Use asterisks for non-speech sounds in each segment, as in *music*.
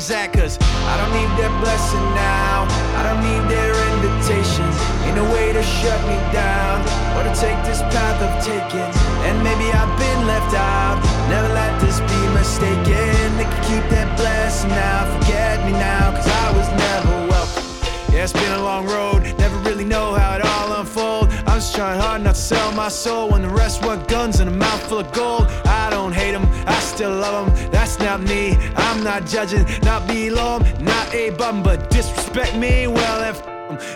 is at, cause I don't need their blessing now. I don't need their invitations Ain't no way to shut me down or to take this path of taking. And maybe I've been left out. Never let this be mistaken. They can keep that blessing now. Forget me now, cause I was never welcome. Yeah, it's been a long road. Never really know how it all unfold. I'm just trying hard not to sell my soul when the rest want guns and a mouthful of gold. I don't hate them, I still love them. That's not me. I'm not judging, not below 'em, not a bum, but disrespect me. Well, if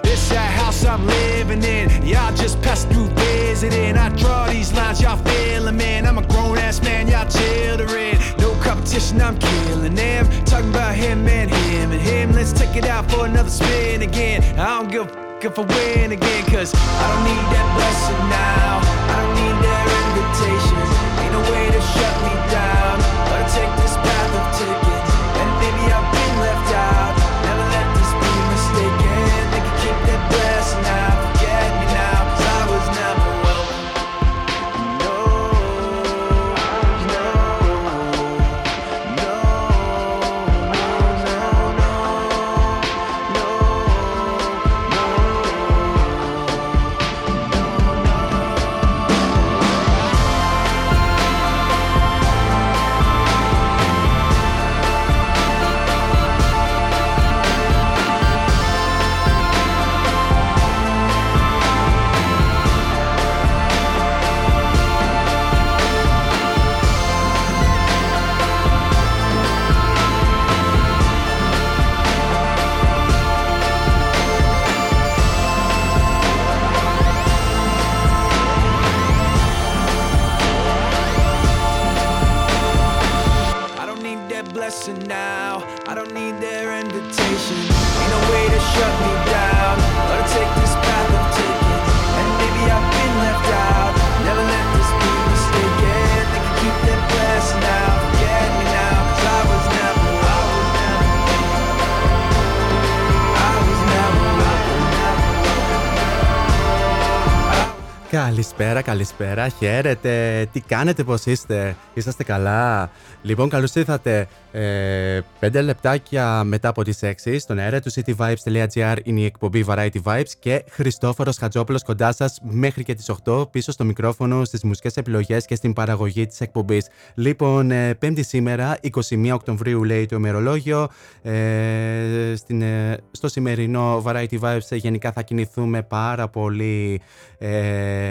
it's that house I'm living in. Y'all just pass through visiting. I draw these lines, y'all feeling, man. I'm a grown ass man, y'all children. No competition, I'm killing them. Talking about him and him and him. Let's take it out for another spin again. I don't give a fuck if I win again, cause I don't need that blessing now. I don't need way to shut me down. Καλησπέρα, καλησπέρα, χαίρετε. Τι κάνετε, πώς είστε, είσαστε καλά; Λοιπόν, καλώς ήρθατε. Ε, πέντε λεπτάκια μετά από τις 6 στον αέρα του cityvibes.gr είναι η εκπομπή Variety Vibes και Χριστόφορος Χατζόπουλος κοντά σας μέχρι και τις 8 πίσω στο μικρόφωνο στις μουσικές επιλογές και στην παραγωγή της εκπομπής. Λοιπόν, ε, πέμπτη σήμερα, 21 Οκτωβρίου λέει το ημερολόγιο. Ε, στην, ε, στο σημερινό Variety Vibes ε, γενικά θα κινηθούμε πάρα πολύ ε,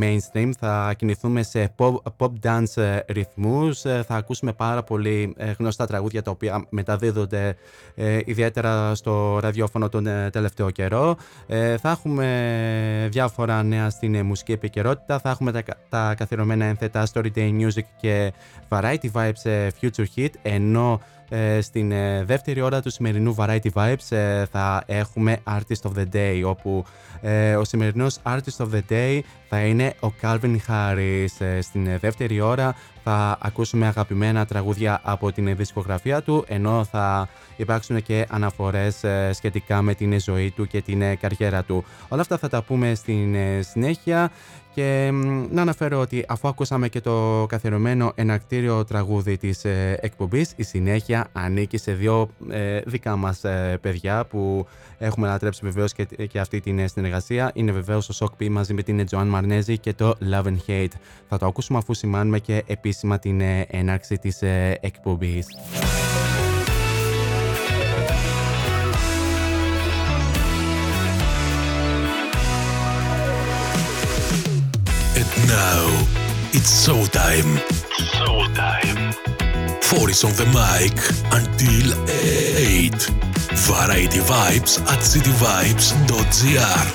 mainstream, θα κινηθούμε σε pop, pop dance ε, ρυθμούς, ε, θα ακούσουμε πάρα πολύ ε, γνωστά τραγούδια τα οποία μεταδίδονται ε, ιδιαίτερα στο ραδιόφωνο τον ε, τελευταίο καιρό. Ε, θα έχουμε διάφορα νέα στην ε, μουσική επικαιρότητα, θα έχουμε τα, κα- τα καθιερωμένα ένθετα Story Day Music και Variety Vibes ε, Future Hit, ενώ ε, στην ε, δεύτερη ώρα του σημερινού Variety Vibes ε, θα έχουμε Artist of the Day όπου ε, ο σημερινός Artist of the Day θα είναι ο Calvin Harris. Ε, στην ε, δεύτερη ώρα θα ακούσουμε αγαπημένα τραγούδια από την ε, δισκογραφία του ενώ θα υπάρξουν και αναφορές ε, σχετικά με την ε, ζωή του και την ε, καριέρα του. Όλα αυτά θα τα πούμε στην ε, συνέχεια και μ, να αναφέρω ότι αφού ακούσαμε και το καθιερωμένο ενακτήριο τραγούδι της ε, εκπομπής, η συνέχεια ανήκει σε δύο ε, δικά μας ε, παιδιά που έχουμε ανατρέψει βεβαίως και, και αυτή την ε, συνεργασία. Είναι βεβαίως ο Σοκ μαζί με την Τζοάν Μαρνέζη και το Love and Hate. Θα το ακούσουμε αφού σημάνουμε και επίσημα την ε, έναρξη της ε, εκπομπής. Now it's showtime. Showtime. Four is on the mic until 8. Variety Vibes at cityvibes.gr.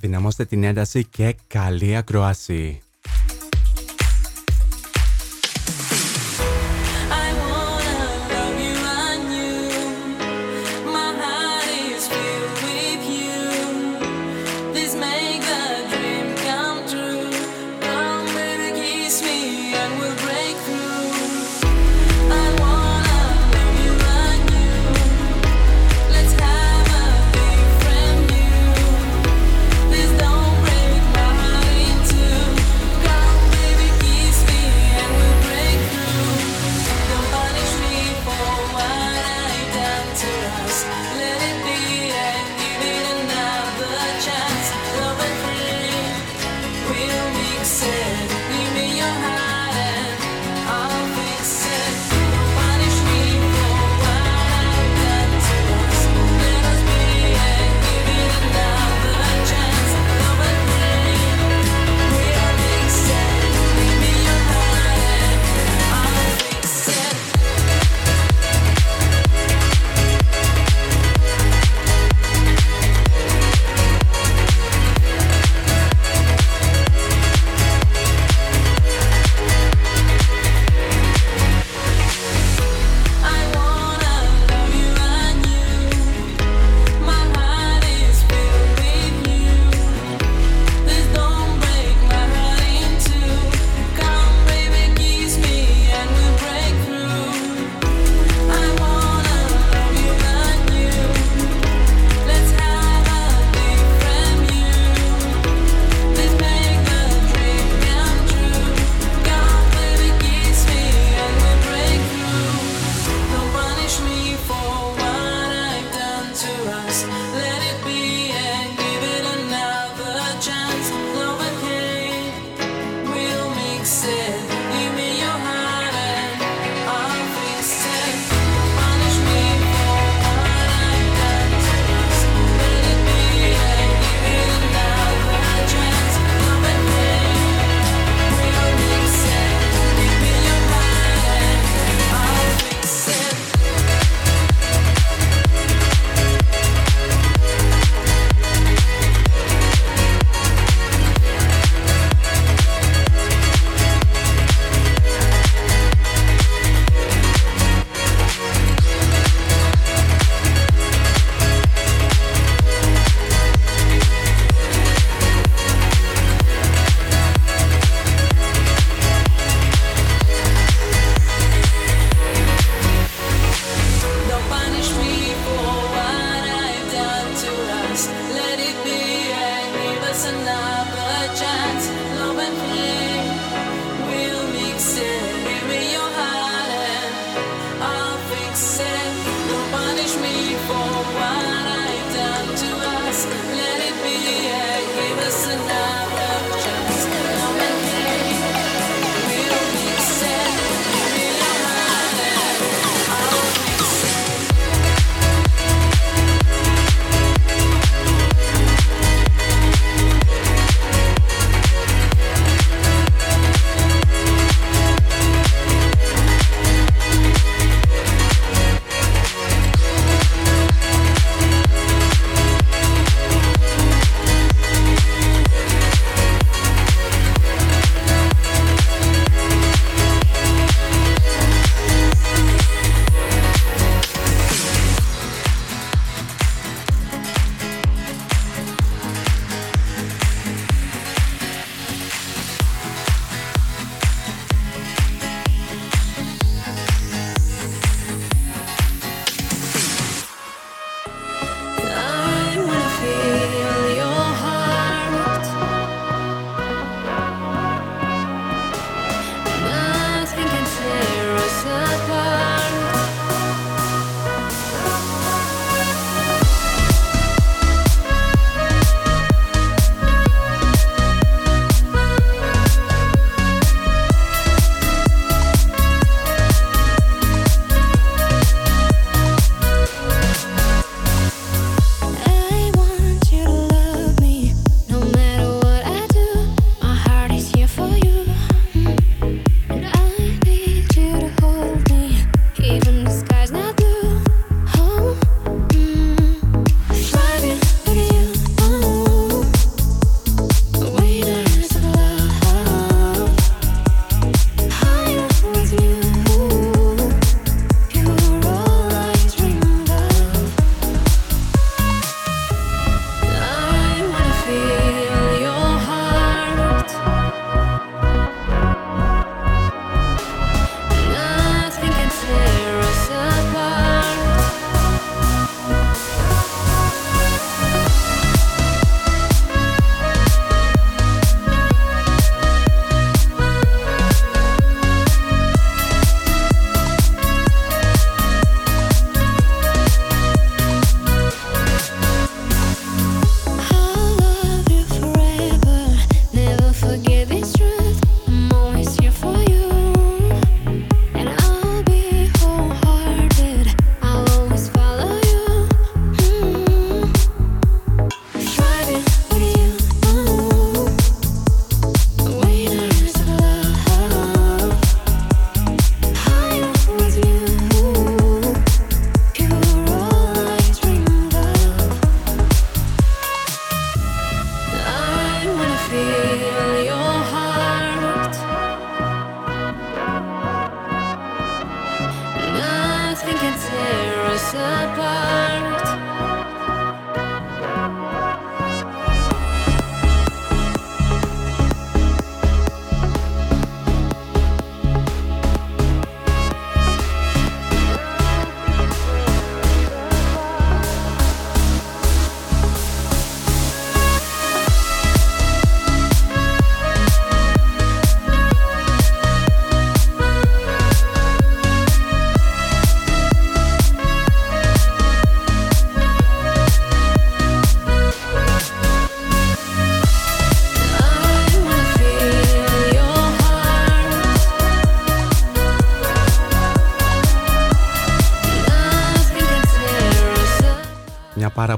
Δυναμώστε την ένταση και καλή ακροάση.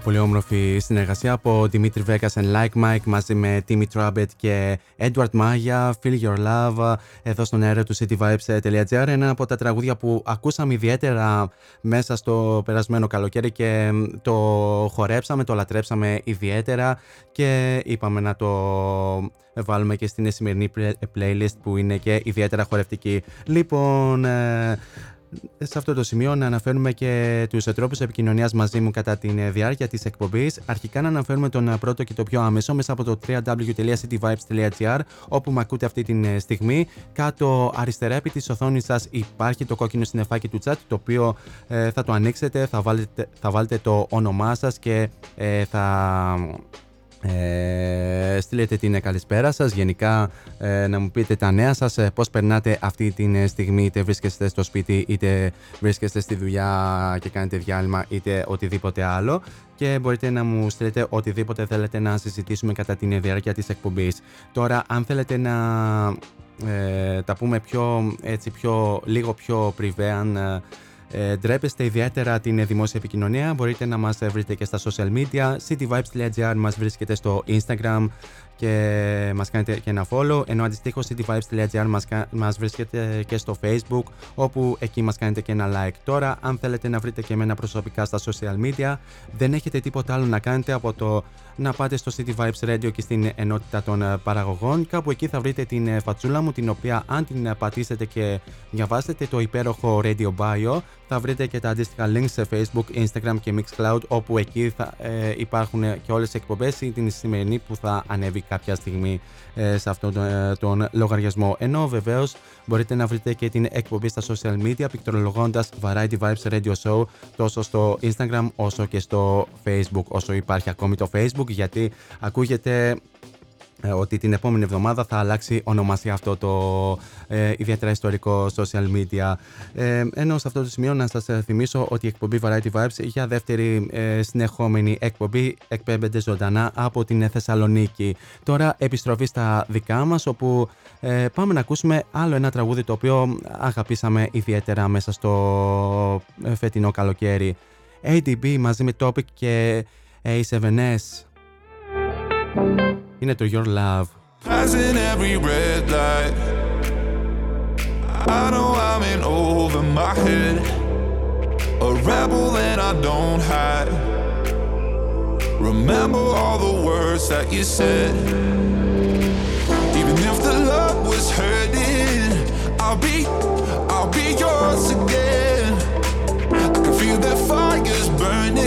Πολύ όμορφη συνεργασία από Dimitri Vegas and Like Mike μαζί με Timmy Trumpet και Edward Maya, Feel Your Love εδώ στον αέρα του cityvibes.gr ένα από τα τραγούδια που ακούσαμε ιδιαίτερα μέσα στο περασμένο καλοκαίρι και το χορέψαμε, το λατρέψαμε ιδιαίτερα και είπαμε να το βάλουμε και στην σημερινή playlist που είναι και ιδιαίτερα χορευτική. Λοιπόν, ε, σε αυτό το σημείο να αναφέρουμε και τους τρόπους επικοινωνίας μαζί μου κατά τη διάρκεια της εκπομπής. Αρχικά να αναφέρουμε τον πρώτο και το πιο άμεσο μέσα από το www.cityvibes.gr όπου με ακούτε αυτή τη στιγμή. Κάτω αριστερά επί της οθόνης σας υπάρχει το κόκκινο συνεφάκι του chat το οποίο ε, θα το ανοίξετε, θα βάλετε, θα βάλετε το όνομά σας και ε, θα ε, στείλετε την καλησπέρα σας. Γενικά ε, να μου πείτε τα νέα σας ε, πώς περνάτε αυτή τη στιγμή είτε βρίσκεστε στο σπίτι είτε βρίσκεστε στη δουλειά και κάνετε διάλειμμα είτε οτιδήποτε άλλο. Και μπορείτε να μου στείλετε οτιδήποτε θέλετε να συζητήσουμε κατά την διάρκεια της εκπομπής. Τώρα αν θέλετε να ε, τα πούμε πιο, έτσι, πιο, λίγο πιο πριβέ ε, ντρέπεστε ιδιαίτερα την δημόσια επικοινωνία, μπορείτε να μας βρείτε και στα social media. cityvibes.gr μας βρίσκεται στο Instagram, και μας κάνετε και ένα follow. Ενώ αντιστοίχως cityvibes.gr μας, μας βρίσκεται και στο facebook όπου εκεί μας κάνετε και ένα like. Τώρα αν θέλετε να βρείτε και εμένα προσωπικά στα social media δεν έχετε τίποτα άλλο να κάνετε από το να πάτε στο City Vibes Radio και στην ενότητα των ε, παραγωγών κάπου εκεί θα βρείτε την ε, φατσούλα μου την οποία αν την ε, πατήσετε και διαβάσετε το υπέροχο Radio Bio θα βρείτε και τα αντίστοιχα links σε Facebook, Instagram και Mixcloud όπου εκεί θα υπάρχουν και όλες οι εκπομπές ή την σημερινή που θα ανέβει κάποια στιγμή ε, σε αυτόν τον, ε, τον λογαριασμό. Ενώ βεβαίως μπορείτε να βρείτε και την εκπομπή στα social media πληκτρολογώντας Variety Vibes Radio Show τόσο στο Instagram όσο και στο Facebook, όσο υπάρχει ακόμη το Facebook, γιατί ακούγεται ε, ότι την επόμενη εβδομάδα θα αλλάξει ονομασία αυτό το ε, ιδιαίτερα ιστορικό social media. Ε, ενώ σε αυτό το σημείο να σας θυμίσω ότι η εκπομπή Variety Vibes για δεύτερη ε, συνεχόμενη εκπομπή εκπέμπεται ζωντανά από την Θεσσαλονίκη. Τώρα επιστροφή στα δικά μας όπου ε, πάμε να ακούσουμε άλλο ένα τραγούδι το οποίο αγαπήσαμε ιδιαίτερα μέσα στο φετινό καλοκαίρι. ADB μαζί με Topic και A7S. Είναι το Your Love. Passing every red light. I know I'm in over my head. A rebel and I don't hide. Remember all the words that you said. Even if the love was hurting, I'll be, I'll be yours again. I can feel that fire's burning.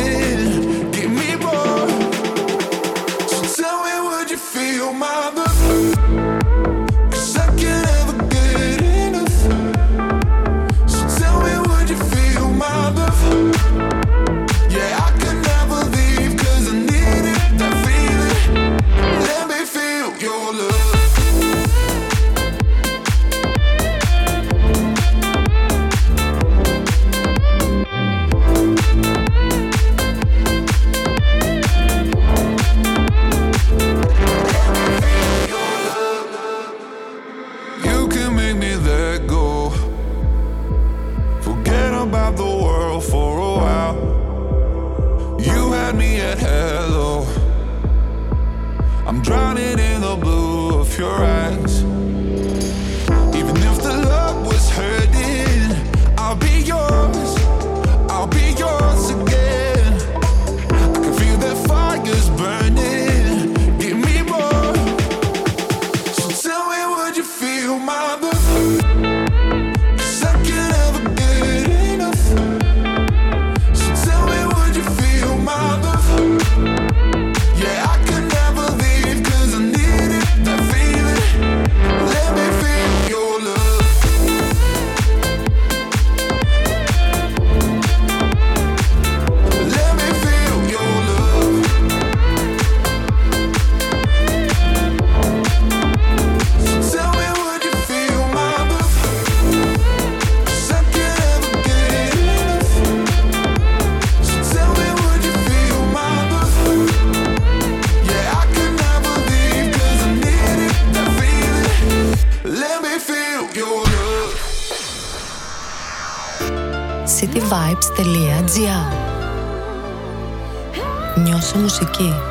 your eyes. cityvibes.gr Νιώσε μουσική.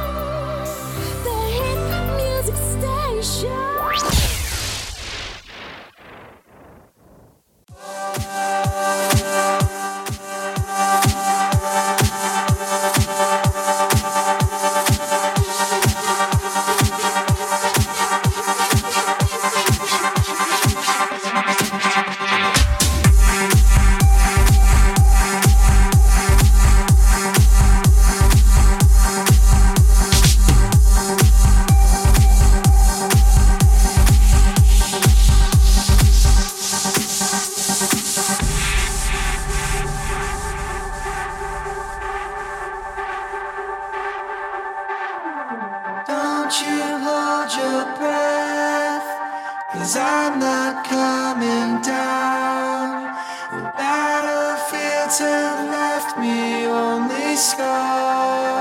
left me only scars.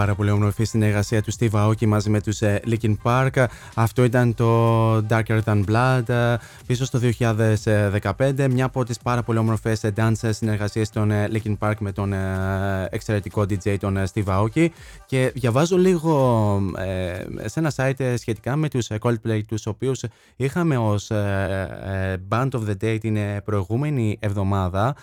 Πάρα πολύ όμορφη συνεργασία του Steve Aoki μαζί με τους Linkin Park. Αυτό ήταν το Darker Than Blood πίσω στο 2015. Μια από τις πάρα πολύ όμορφες dance συνεργασίες των Linkin Park με τον εξαιρετικό DJ τον Steve Aoki. Και διαβάζω λίγο σε ένα site σχετικά με τους Coldplay τους οποίους είχαμε ως Band of the Day την προηγούμενη εβδομάδα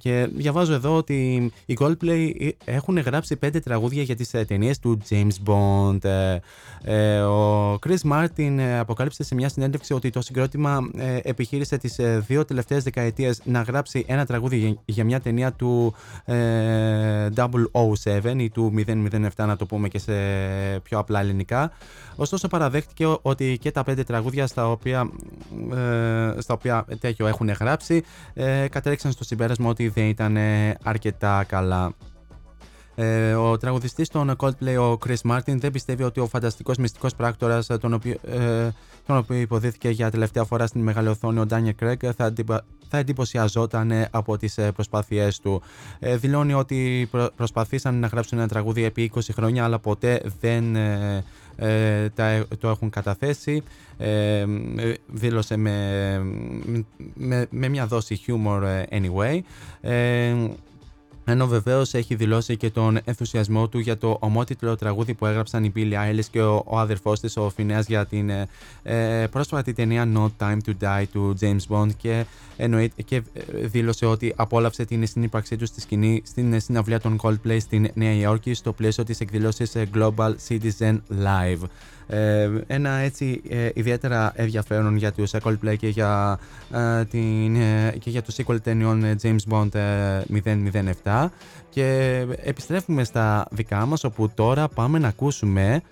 και διαβάζω εδώ ότι οι Coldplay έχουν γράψει πέντε τραγούδια για τις ταινίες του James Bond. Ο Chris Martin αποκάλυψε σε μια συνέντευξη ότι το συγκρότημα επιχείρησε τις δύο τελευταίες δεκαετίες να γράψει ένα τραγούδι για μια ταινία του 007 ή του 007 να το πούμε και σε πιο απλά ελληνικά. Ωστόσο παραδέχτηκε ότι και τα πέντε τραγούδια στα οποία, ε, στα οποία τέτοιο έχουν γράψει ε, κατέληξαν στο συμπέρασμα ότι δεν ήταν αρκετά καλά. Ε, ο τραγουδιστής των Coldplay, ο Chris Martin, δεν πιστεύει ότι ο φανταστικός μυστικός πράκτορας τον οποίο, ε, τον οποίο υποδίθηκε για τελευταία φορά στην μεγάλη οθόνη ο Daniel Craig θα, θα εντυπωσιαζόταν από τις προσπάθειές του. Ε, δηλώνει ότι προσπαθήσαν να γράψουν ένα τραγούδι επί 20 χρόνια αλλά ποτέ δεν ε, τα, το έχουν καταθέσει. Ε, δήλωσε με, με, με, μια δόση humor ε, anyway. Ε, ενώ βεβαίως έχει δηλώσει και τον ενθουσιασμό του για το ομότιτλο τραγούδι που έγραψαν οι Billie Eilish και ο, ο αδερφός της, ο Φινέας, για την ε, ε, πρόσφατη ταινία No Time to Die του James Bond και, και ε, δήλωσε ότι απόλαυσε την συνύπαρξή τους στη σκηνή στην συναυλία των Coldplay στην Νέα Υόρκη στο πλαίσιο της εκδηλώσης Global Citizen Live. Ε, ένα έτσι ε, ιδιαίτερα ενδιαφέρον για τους Coldplay και για, ε, την, και για το sequel ταινιών James Bond 007 και επιστρέφουμε στα δικά μας όπου τώρα πάμε να ακούσουμε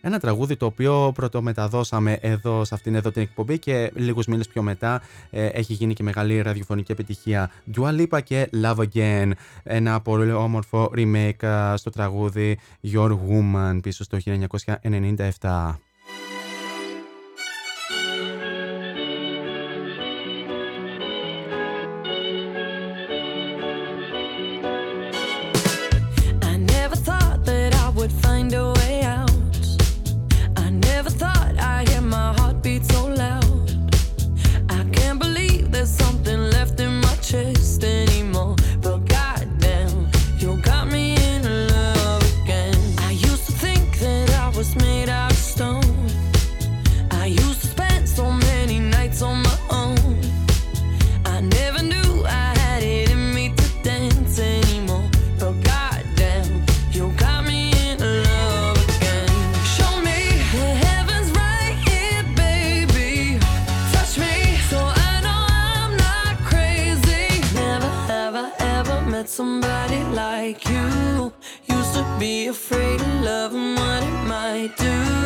ένα τραγούδι το οποίο πρωτομεταδώσαμε εδώ σε αυτήν εδώ την εκπομπή και λίγους μήνες πιο μετά ε, έχει γίνει και μεγάλη ραδιοφωνική επιτυχία. Dua Lipa και Love Again. Ένα πολύ όμορφο remake στο τραγούδι Your Woman πίσω στο 1997. somebody like you. Used to be afraid of love what it might do.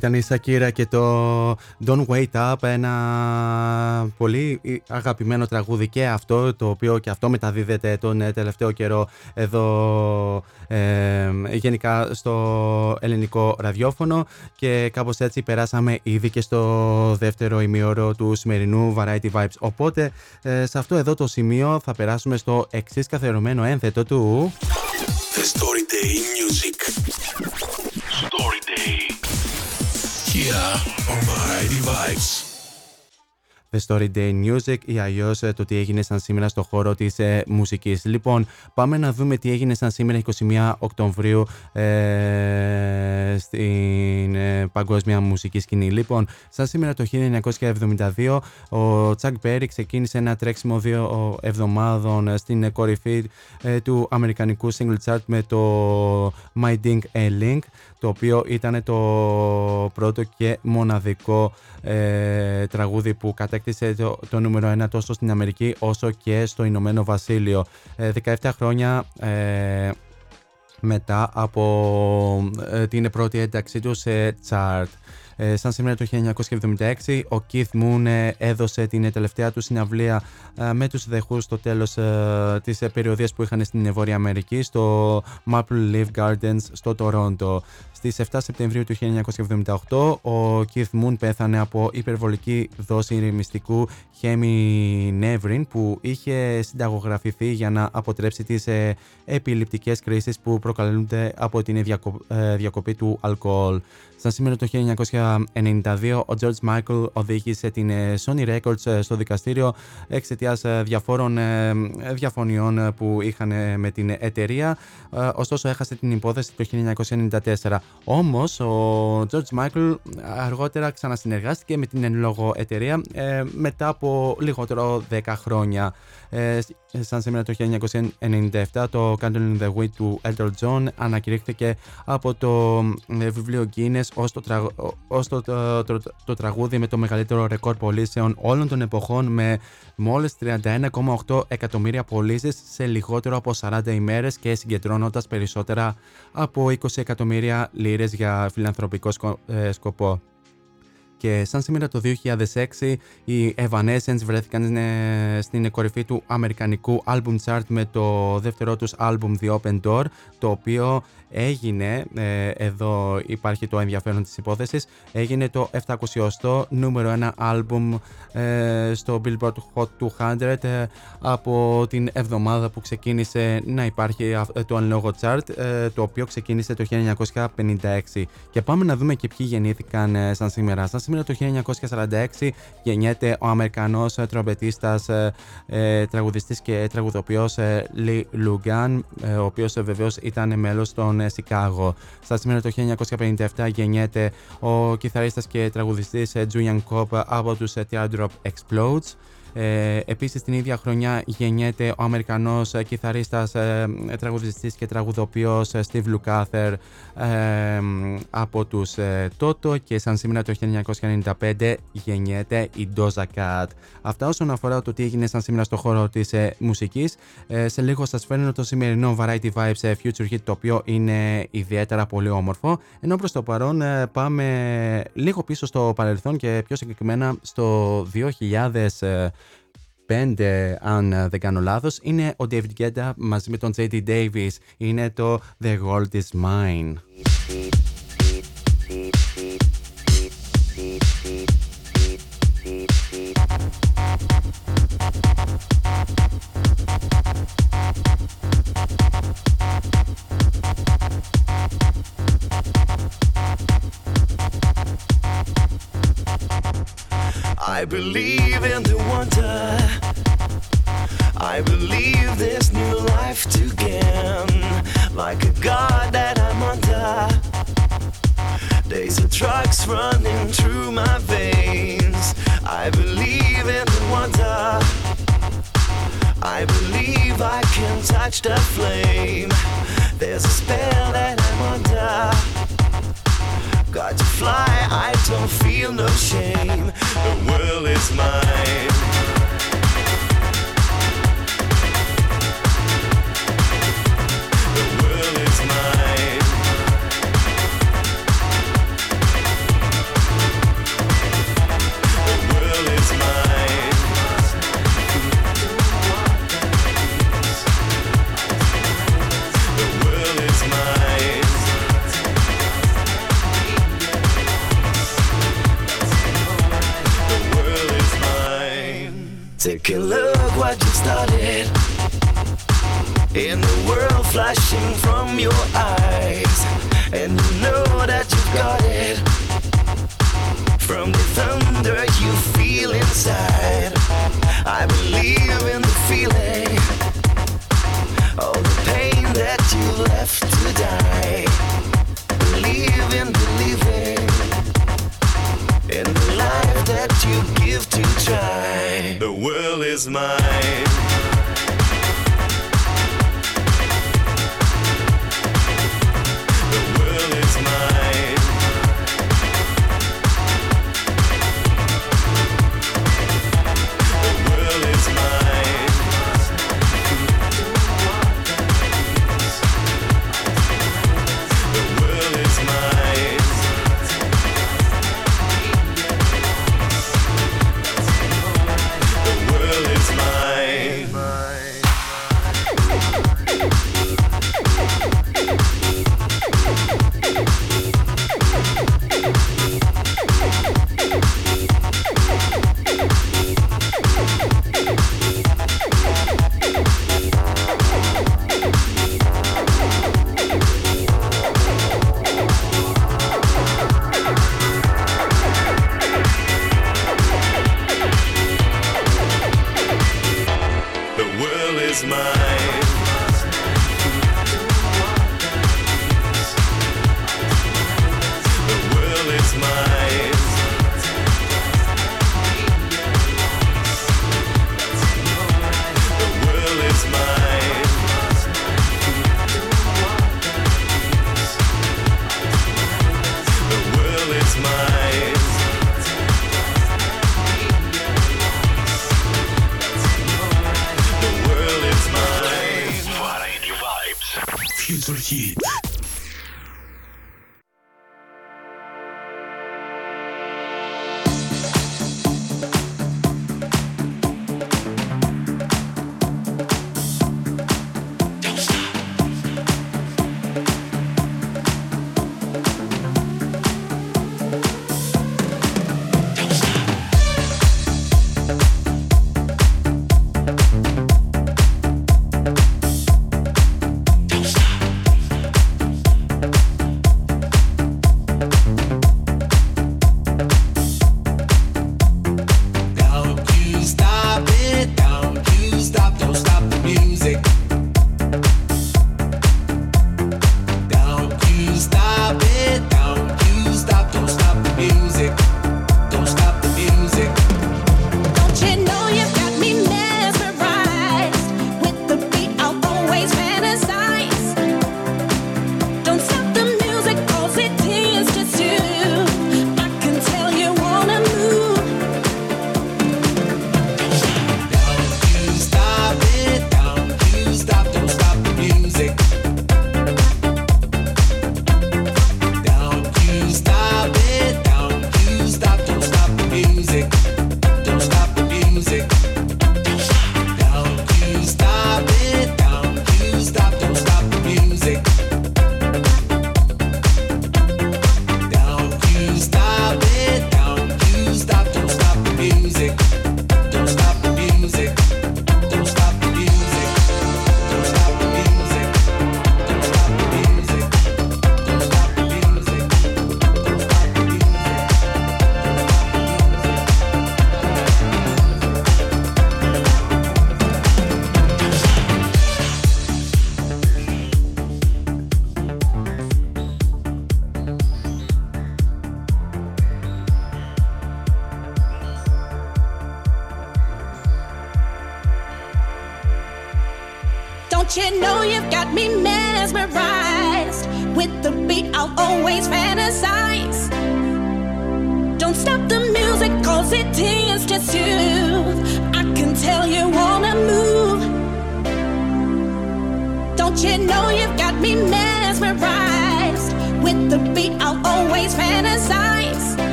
Ήταν η Σακύρα και το Don't Wait Up, ένα πολύ αγαπημένο τραγούδι και αυτό, το οποίο και αυτό μεταδίδεται τον ε, τελευταίο καιρό εδώ ε, γενικά στο ελληνικό ραδιόφωνο και κάπως έτσι περάσαμε ήδη και στο δεύτερο ημίωρο του σημερινού Variety Vibes. Οπότε ε, σε αυτό εδώ το σημείο θα περάσουμε στο εξής καθερωμένο ένθετο του... Day Music. Story Here on my Vibes. The Story Day Music ή αλλιώς ε, το τι έγινε σαν σήμερα στο χώρο της ε, μουσικής. Λοιπόν, πάμε να δούμε τι έγινε σαν σήμερα 21 Οκτωβρίου ε, στην ε, παγκόσμια μουσική σκηνή. Λοιπόν, σαν σήμερα το 1972, ο Τσακ Μπέρι ξεκίνησε ένα τρέξιμο δύο εβδομάδων στην κορυφή του αμερικανικού single chart με το My Ding A Link το οποίο ήταν το πρώτο και μοναδικό ε, τραγούδι που κατέκτησε το, το νούμερο 1 τόσο στην Αμερική όσο και στο Ηνωμένο Βασίλειο. 17 ε, χρόνια ε, μετά από την πρώτη ένταξή του σε chart. Ε, σαν σήμερα το 1976, ο Keith Moon ε, έδωσε την τελευταία του συναυλία ε, με τους δεχούς στο τέλος της περιοδίας που είχαν στην Βόρεια Αμερική στο Maple Leaf Gardens στο Τορόντο. Στις 7 Σεπτεμβρίου του 1978 ο Keith Moon πέθανε από υπερβολική δόση μυστικού χέμι που είχε συνταγογραφηθεί για να αποτρέψει τις επιληπτικές κρίσεις που προκαλούνται από την διακοπή του αλκοόλ. Σαν σήμερα το 1992 ο George Michael οδήγησε την ε, Sony Records ε, στο δικαστήριο εξαιτίας ε, διαφόρων διαφωνιών που είχαν με την εταιρεία. Ωστόσο έχασε την υπόθεση το 1994. Όμως ο George Michael αργότερα ξανασυνεργάστηκε με την εν λόγω εταιρεία μετά από λιγότερο 10 χρόνια. Σαν σήμερα το 1997 το Candle in the Wind του Elton John ανακηρύχθηκε από το βιβλίο Guinness ως, το, ως το, το, το, τραγούδι με το μεγαλύτερο ρεκόρ πωλήσεων όλων των εποχών με μόλις 31,8 εκατομμύρια πωλήσεις σε λιγότερο από 40 ημέρες και συγκεντρώνοντας περισσότερα από 20 εκατομμύρια λίρες για φιλανθρωπικό ε, σκοπό. Και σαν σήμερα το 2006 οι Evanescence βρέθηκαν ε, στην κορυφή του αμερικανικού album chart με το δεύτερό τους album The Open Door το οποίο έγινε, ε, εδώ υπάρχει το ενδιαφέρον της υπόθεσης, έγινε το 700ο νούμερο 1 άλμπουμ ε, στο Billboard Hot 200 ε, από την εβδομάδα που ξεκίνησε να υπάρχει το ανλόγο chart το οποίο ξεκίνησε το 1956 και πάμε να δούμε και ποιοι γεννήθηκαν σαν σήμερα. Σαν σήμερα το 1946 γεννιέται ο Αμερικανός τρομπετίστας, τραγουδιστής και τραγουδοποιός Lee Lugan ο οποίος βεβαίως ήταν μέλος των Σικάγο. Στα σήμερα το 1957 γεννιέται ο κιθαρίστας και τραγουδιστής Julian Cobb από τους Teardrop Explodes. Ε, επίσης την ίδια χρονιά γεννιέται ο Αμερικανός ε, κιθαρίστας, ε, τραγουδιστής και τραγουδοποιός ε, Steve Lukather ε, από τους Toto και σαν σήμερα το 1995 γεννιέται η Doja Cat. Αυτά όσον αφορά το τι έγινε σαν σήμερα στο χώρο της μουσικής. σε λίγο σας φέρνω το σημερινό Variety Vibes Future Hit το οποίο είναι ιδιαίτερα πολύ όμορφο ενώ προς το παρόν πάμε λίγο πίσω στο παρελθόν και πιο συγκεκριμένα στο 2000 5, αν ε, δεν κάνω λάθος, είναι ο David Guetta μαζί με τον JD Davis. Είναι το The World Is Mine. I believe in the wonder. I believe this new life to gain. Like a god that I'm under. Days of drugs running through my veins. I believe in the wonder. I believe I can touch the flame. There's a spell that I'm under. Got to fly, I don't feel no shame. The world is mine.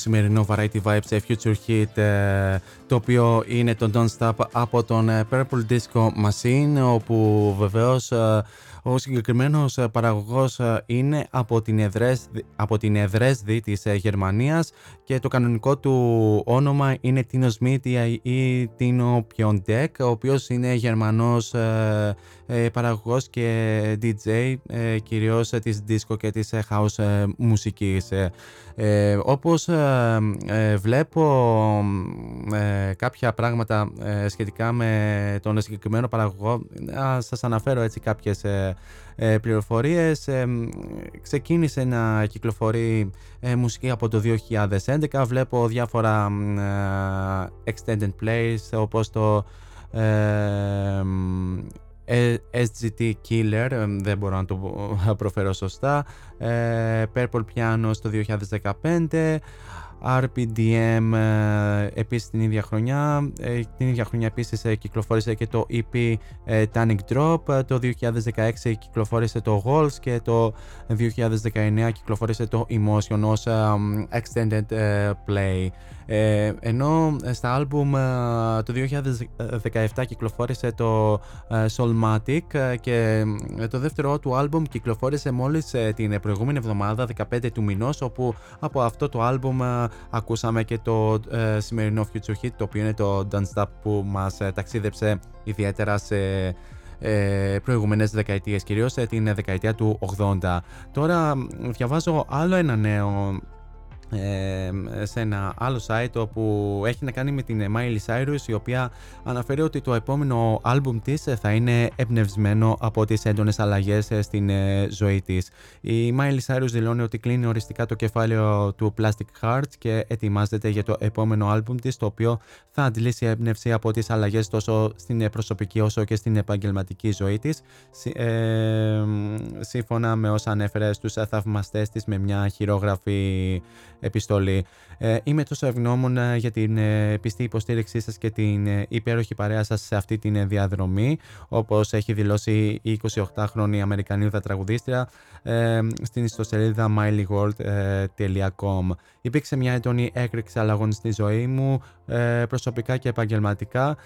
Σημερινό Variety Vibes Future Hit ε, το οποίο είναι το Don't Stop από τον ε, Purple Disco Machine όπου βεβαίως ε, ο συγκεκριμένος παραγωγός είναι από την, Εδρέσδη, από την Εδρέσδη της Γερμανίας και το κανονικό του όνομα είναι Tino Smith ή Tino Piontek ο οποίος είναι Γερμανός παραγωγός και DJ κυρίως της disco και της house μουσικής. Ε, όπως ε, ε, βλέπω ε, κάποια πράγματα σχετικά με τον συγκεκριμένο παραγωγό, να σας αναφέρω έτσι κάποιες πληροφορίες. Ξεκίνησε να κυκλοφορεί μουσική από το 2011. Βλέπω διάφορα extended plays όπως το SGT Killer, δεν μπορώ να το *laughs* προφέρω σωστά, Purple Piano στο 2015, RPDM επίσης την ίδια χρονιά, την ίδια χρονιά επίσης κυκλοφόρησε και το EP Tannic Drop, το 2016 κυκλοφόρησε το Walls και το 2019 κυκλοφόρησε το Emotion ως Extended Play. Ε, ενώ στα άλμπουμ ε, το 2017 κυκλοφόρησε το ε, Soulmatic και το δεύτερο του άλμπουμ κυκλοφόρησε μόλις την προηγούμενη εβδομάδα 15 του μηνός όπου από αυτό το άλμπουμ ακούσαμε και το σημερινό Future Hit το οποίο είναι το Don't Stop που μας ταξίδεψε ιδιαίτερα σε ε, προηγούμενες δεκαετίες, κυρίως την δεκαετία του 80. Τώρα διαβάζω άλλο ένα νέο σε ένα άλλο site όπου έχει να κάνει με την Miley Cyrus η οποία αναφέρει ότι το επόμενο άλμπουμ της θα είναι εμπνευσμένο από τις έντονες αλλαγές ε, στην ε, ζωή της. Η Miley Cyrus δηλώνει ότι κλείνει οριστικά το κεφάλαιο του Plastic Hearts και ετοιμάζεται για το επόμενο άλμπουμ της το οποίο θα αντλήσει έμπνευση από τις αλλαγές τόσο στην προσωπική όσο και στην επαγγελματική ζωή της ε, σύμφωνα με όσα ανέφερε στους θαυμαστές της με μια χειρόγραφη επιστολή. Ε, είμαι τόσο ευγνώμων ε, για την ε, πιστή υποστήριξή σας και την υπέροχη παρέα σας σε αυτή την διαδρομή, όπως έχει δηλώσει η 28χρονη Αμερικανίδα τραγουδίστρια στην ιστοσελίδα mileworld.com. Υπήρξε μια έντονη έκρηξη αλλαγών στη ζωή μου, προσωπικά και επαγγελματικά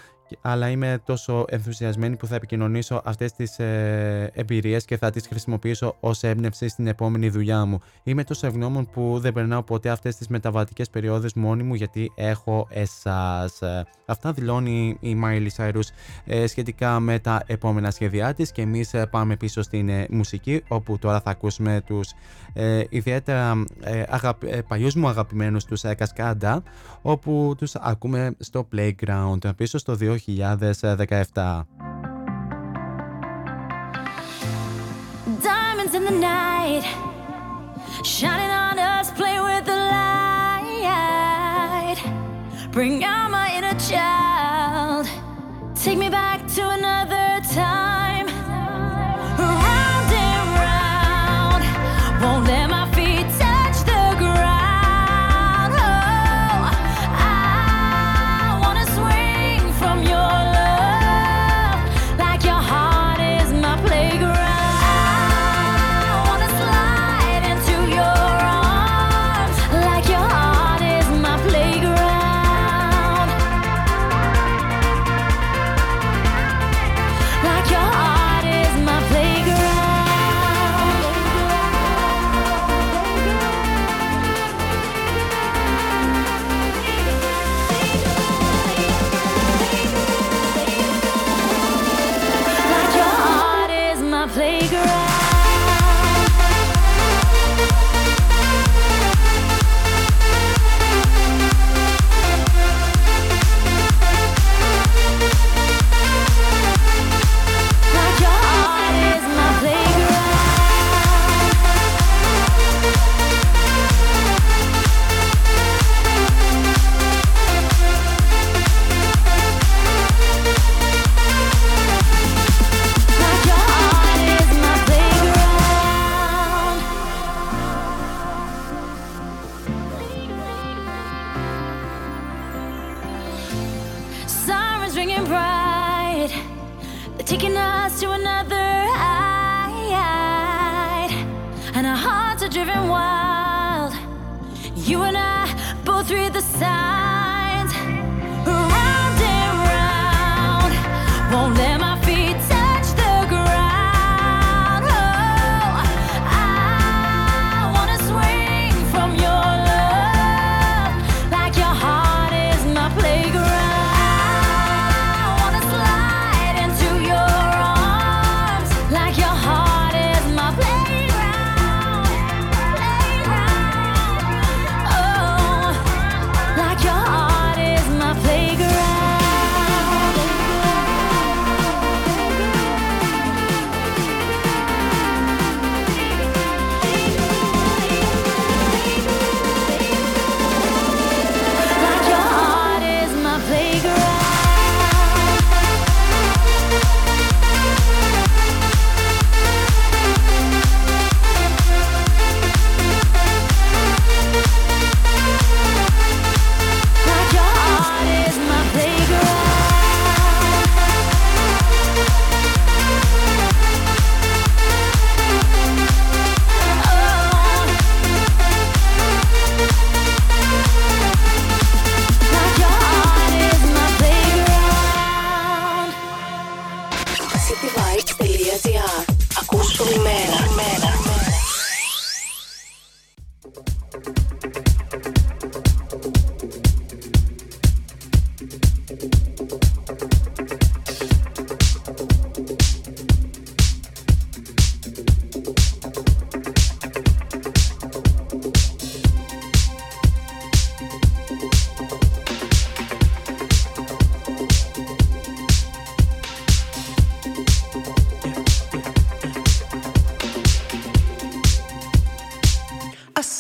αλλά είμαι τόσο ενθουσιασμένη που θα επικοινωνήσω αυτές τις ε, εμπειρίες και θα τις χρησιμοποιήσω ως έμπνευση στην επόμενη δουλειά μου. Είμαι τόσο ευγνώμων που δεν περνάω ποτέ αυτές τις μεταβατικές περιόδους μόνη μου γιατί έχω εσάς. Αυτά δηλώνει η Miley Cyrus ε, σχετικά με τα επόμενα σχέδιά της και εμείς ε, πάμε πίσω στην ε, μουσική όπου τώρα θα ακούσουμε τους ε, ιδιαίτερα ε, παλιούς μου αγαπημένους τους Κασκάντα όπου τους ακούμε στο Playground πίσω στο 2000 2017. Diamonds in the night, shining on us, play with the light. Bring out my inner child, take me back to another time.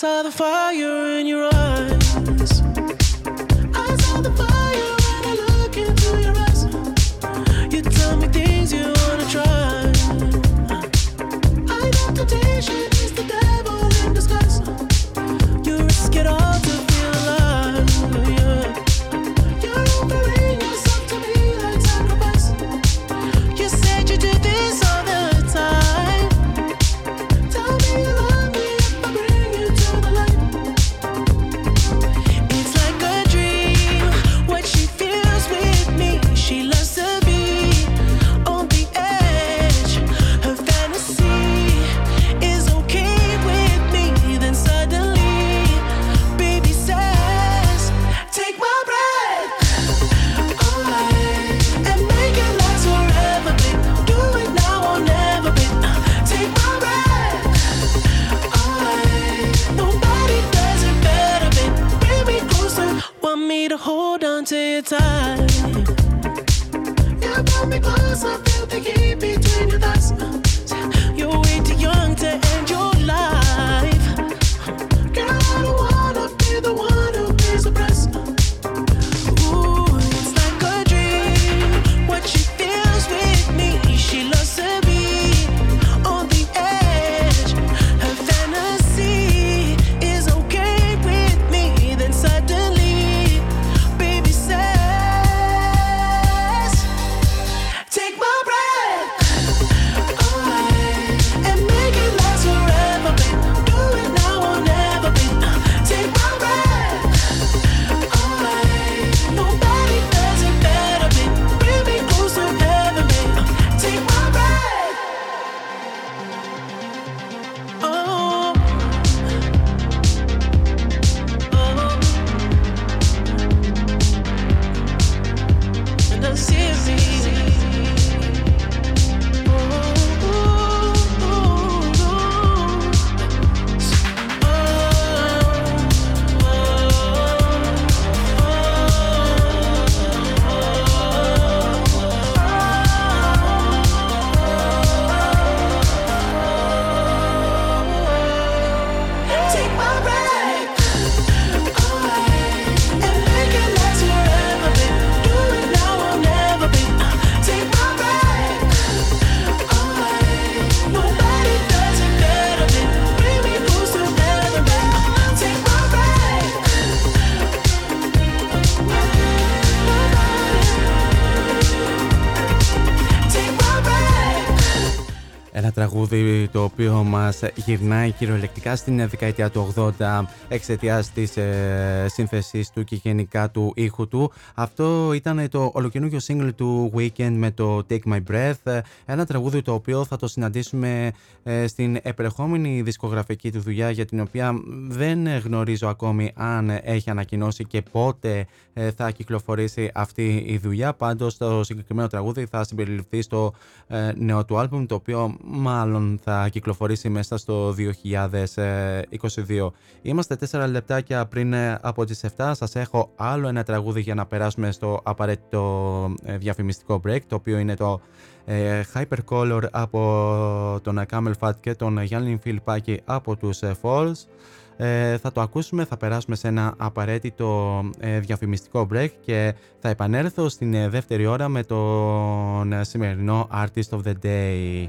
saw the fire. Το οποίο μας γυρνάει κυριολεκτικά στην δεκαετία του 80 εξαιτίας της ε, σύνθεσης του και γενικά του ήχου του. Αυτό ήταν το ολοκαινούργιο single του Weekend με το Take My Breath, ένα τραγούδι το οποίο θα το συναντήσουμε ε, στην επερχόμενη δισκογραφική του δουλειά για την οποία δεν γνωρίζω ακόμη αν έχει ανακοινώσει και πότε ε, θα κυκλοφορήσει αυτή η δουλειά. Πάντως το συγκεκριμένο τραγούδι θα συμπεριληφθεί στο ε, νέο του άλμπουμ το οποίο μάλλον θα κυκλοφορήσει μέσα στο 2022. Είμαστε 4 λεπτάκια πριν ε, από τις 7. Σας έχω άλλο ένα τραγούδι για να περάσουμε στο απαραίτητο ε, διαφημιστικό break το οποίο είναι το Hypercolor από τον Camel Fat και τον Γιάννη Φιλπάκη από τους Falls. Ε, θα το ακούσουμε, θα περάσουμε σε ένα απαραίτητο ε, διαφημιστικό break και θα επανέλθω στην ε, δεύτερη ώρα με τον σημερινό Artist of the Day.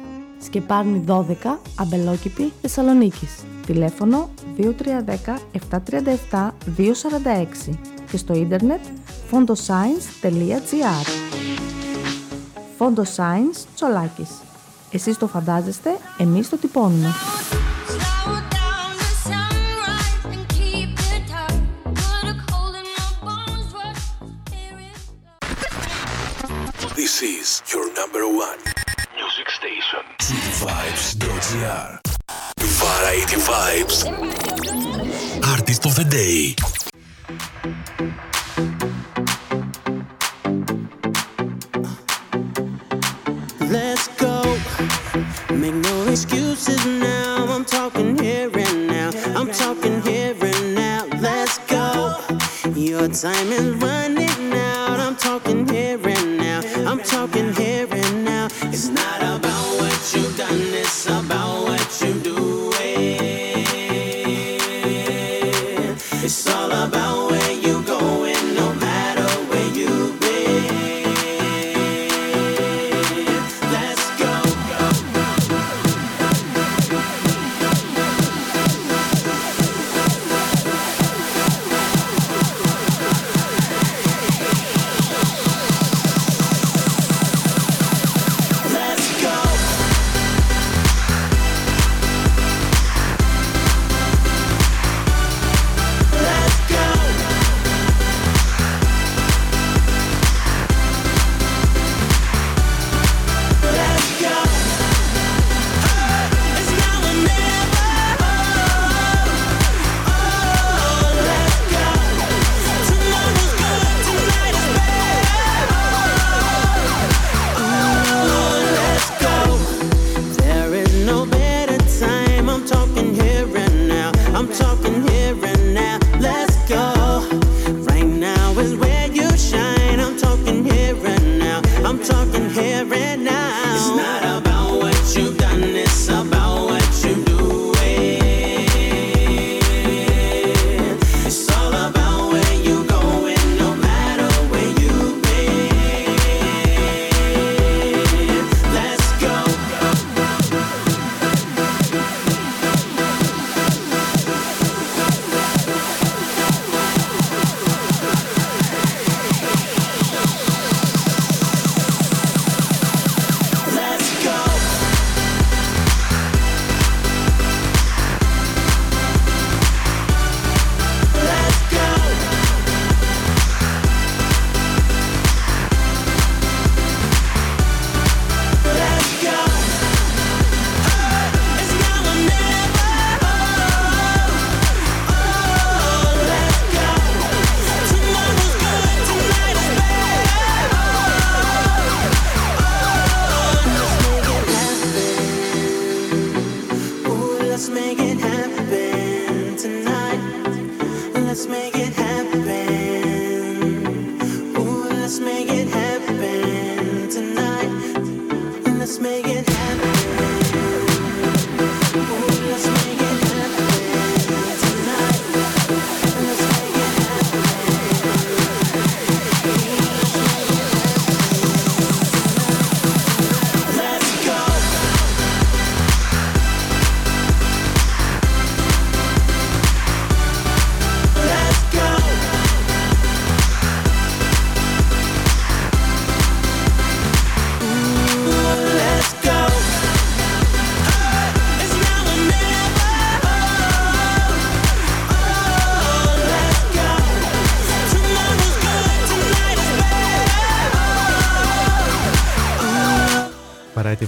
Σκεπάρνη 12, Αμπελόκηπη, Θεσσαλονίκης. Τηλέφωνο 2310 737 246 και στο ίντερνετ fondoscience.gr Fondoscience Τσολάκης. Εσείς το φαντάζεστε, εμείς το τυπώνουμε. Running out. I'm talking here and now. I'm talking here and now. It's not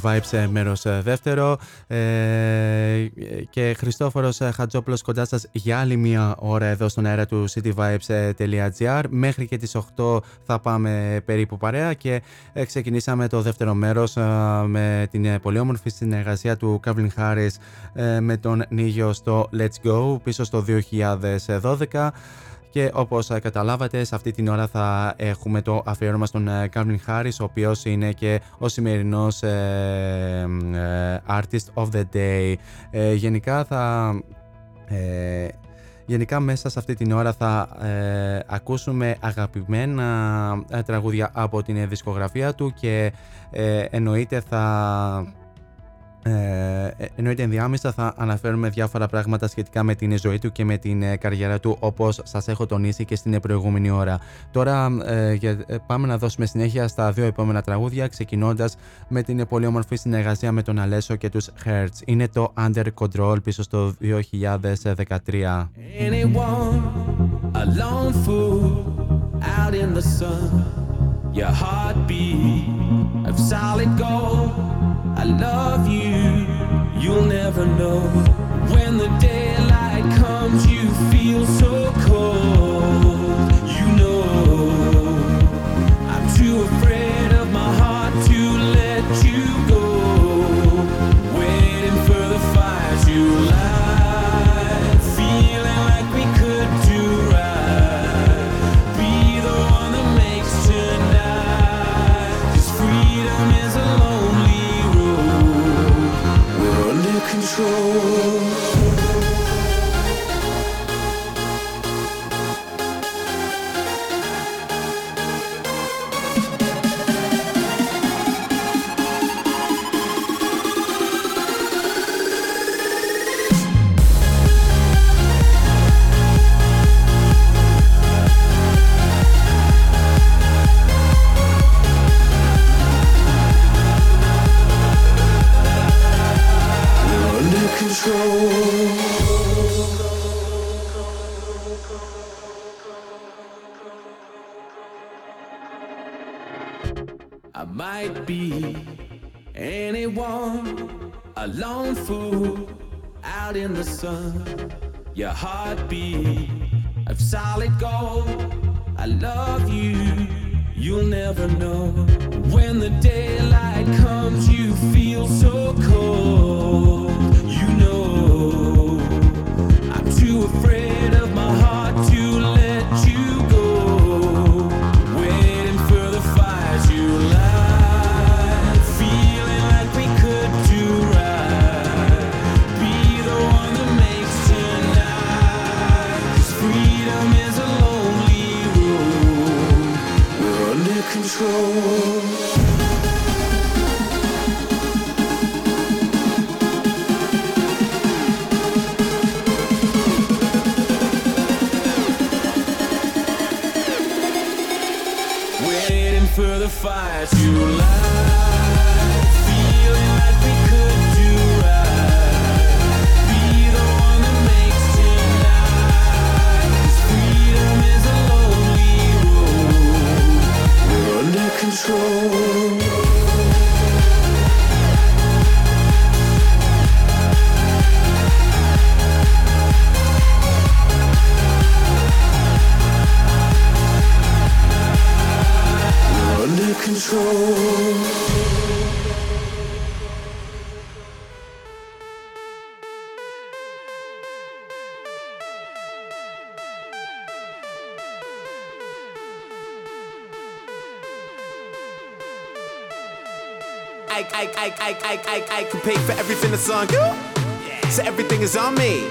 Vibes ε, μέρος ε, δεύτερο. Ε, και Χριστόφορος ε, Χατζόπουλος κοντά σας για άλλη μία ώρα εδώ στον αέρα του cityvibes.gr μέχρι και τις 8 θα πάμε περίπου παρέα και ε, ξεκινήσαμε το δεύτερο μέρος ε, με την ε, πολύ όμορφη συνεργασία του Calvin Harris ε, με τον Νίγιο στο Let's Go πίσω στο 2012 και όπως ε, καταλάβατε σε αυτή την ώρα θα έχουμε το αφιέρωμα στον ε, Calvin Harris ο οποίος είναι και ο σημερινός ε, ε, Artist of the Day. Ε, γενικά θα... ε, Γενικά μέσα σε αυτή την ώρα θα ε, ακούσουμε αγαπημένα ε, τραγούδια από την δισκογραφία του και ε, εννοείται θα Ε, εννοείται ενδιάμεσα θα αναφέρουμε διάφορα πράγματα σχετικά με την ζωή του και με την ε, καριέρα του όπως σας έχω τονίσει και στην προηγούμενη ώρα. Τώρα ε, ε, πάμε να δώσουμε συνέχεια στα δύο επόμενα τραγούδια ξεκινώντας με την πολύ όμορφη συνεργασία με τον Αλέσο και τους Hertz. Είναι το Under Control πίσω στο 2013. out in the sun, your heartbeat of solid gold. I love you, you'll never know. When the daylight comes, you I might be anyone, a lone fool out in the sun. Your heartbeat of solid gold. I love you, you'll never know. When the daylight comes, you feel so cold. control. for the fight you light. Control. I, I, I, I, I, I, I can pay for everything that's on you. So everything is on me.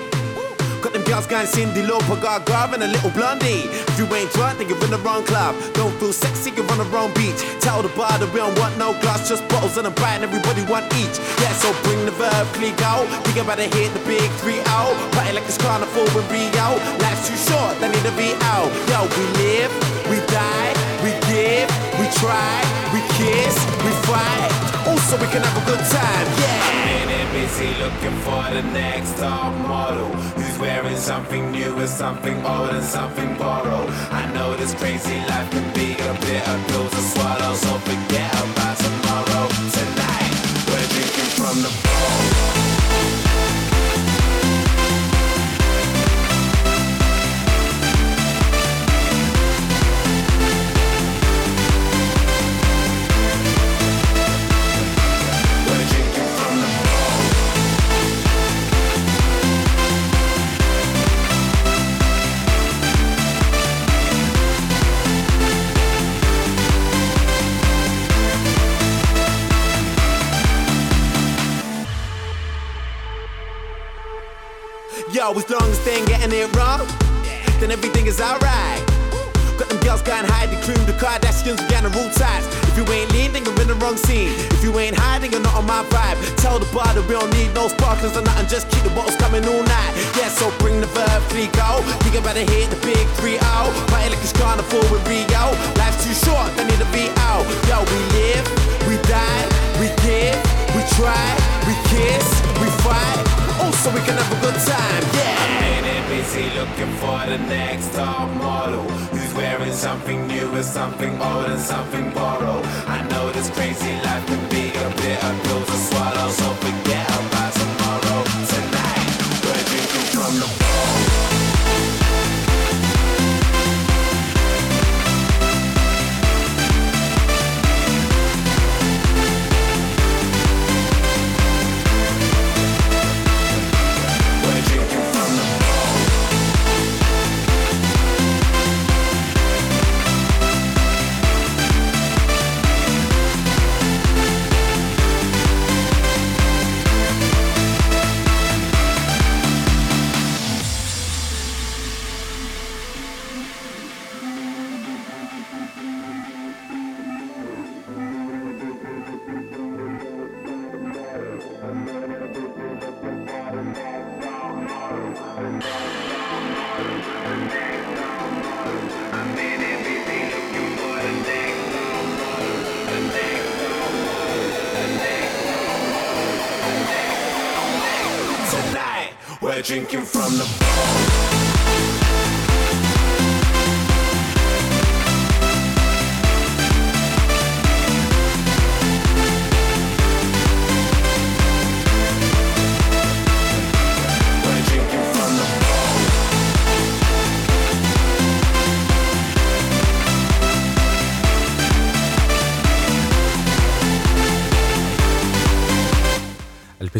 Got them girls going Cindy Lauper, Garv and a little blondie. If you ain't drunk, then you're in the wrong club. Don't feel sexy, you're on the wrong beach. Tell the bar that we don't want no glass, just bottles and a bite, and everybody want each. Yeah, so bring the verb, click out. We about to hit the big three out. Party like it's carnival with Rio. Life's too short, they need to be out. Yo, we live, we die, we give, we try, we kiss, we fight. Also, we can have a good time, yeah. In it busy looking for the next top model who's wearing something new and something old and something borrowed. I know this crazy life can be a bit of pills to swallow, so forget about tomorrow. Tonight, we're drinking from the bowl. Yo, as long as they ain't getting it wrong, then everything is alright. Got them girls going high, the cream, the Kardashians, we got the rule ties. If you ain't lean, then you're in the wrong scene. If you ain't hiding, you're not on my vibe. Tell the bar that we don't need no sparklers or nothing, just keep the bottles coming all night. Yeah, so bring the verb, three go. Think about to hit the big 3 0. Party like it's carnival with Rio. Life's too short, they need to be out. Yo, we live, we die, we give, we try, we kiss, we fight. Oh, so we can have a good time, yeah. I'm in busy looking for the next top model who's wearing something new and something old and something borrowed. I know this crazy life can be a bit of pills to swallow, so forget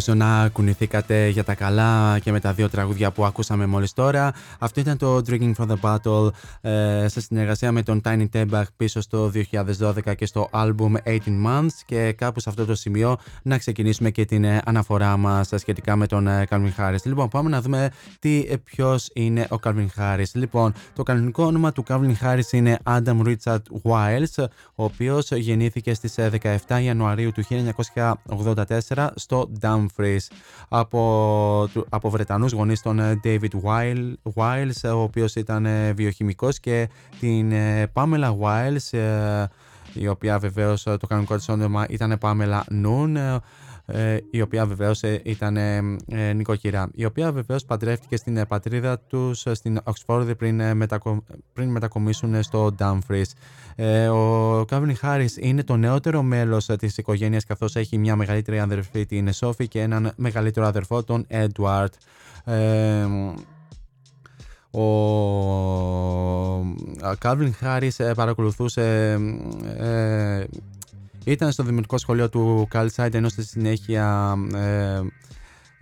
Ελπίζω να κουνηθήκατε για τα καλά και με τα δύο τραγούδια που ακούσαμε μόλις τώρα. Αυτό ήταν το Drinking from the Battle ε, σε συνεργασία με τον Tiny Tebach πίσω στο 2012 και στο album 18 Months και κάπου σε αυτό το σημείο να ξεκινήσουμε και την ε, αναφορά μας σχετικά με τον ε, Calvin Harris. Λοιπόν, πάμε να δούμε τι, ε, ποιος είναι ο Calvin Harris. Λοιπόν, το κανονικό όνομα του Calvin Harris είναι Adam Richard Wiles, ο οποίος γεννήθηκε στις ε, 17 Ιανουαρίου του 1984 στο Dumfries από, του- από Βρετανούς γονείς τον ε, David Weil- Wiles, ο οποίος ήταν ε, βιοχημικός και την ε, Pamela Wiles, ε, η οποία βεβαίως ε, το κανονικό της όνομα ήταν Pamela Noon, ε, ε, η οποία βεβαίως ε, ήταν ε, ε, νοικοκυρά, η οποία βεβαίως παντρεύτηκε στην ε, πατρίδα τους ε, στην Οξφόρδη πριν, ε, μετακο- πριν μετακομίσουν ε, στο Dumfries. Ε, ο Calvin Harris είναι το νεότερο μέλος ε, της οικογένειας καθώς έχει μια μεγαλύτερη αδερφή την Sophie και έναν μεγαλύτερο αδερφό τον Edward. Ε, ο Κάλβιν Χάρις ε, παρακολουθούσε ε, ήταν στο δημοτικό σχολείο του Καλσάιντ ενώ στη συνέχεια ε,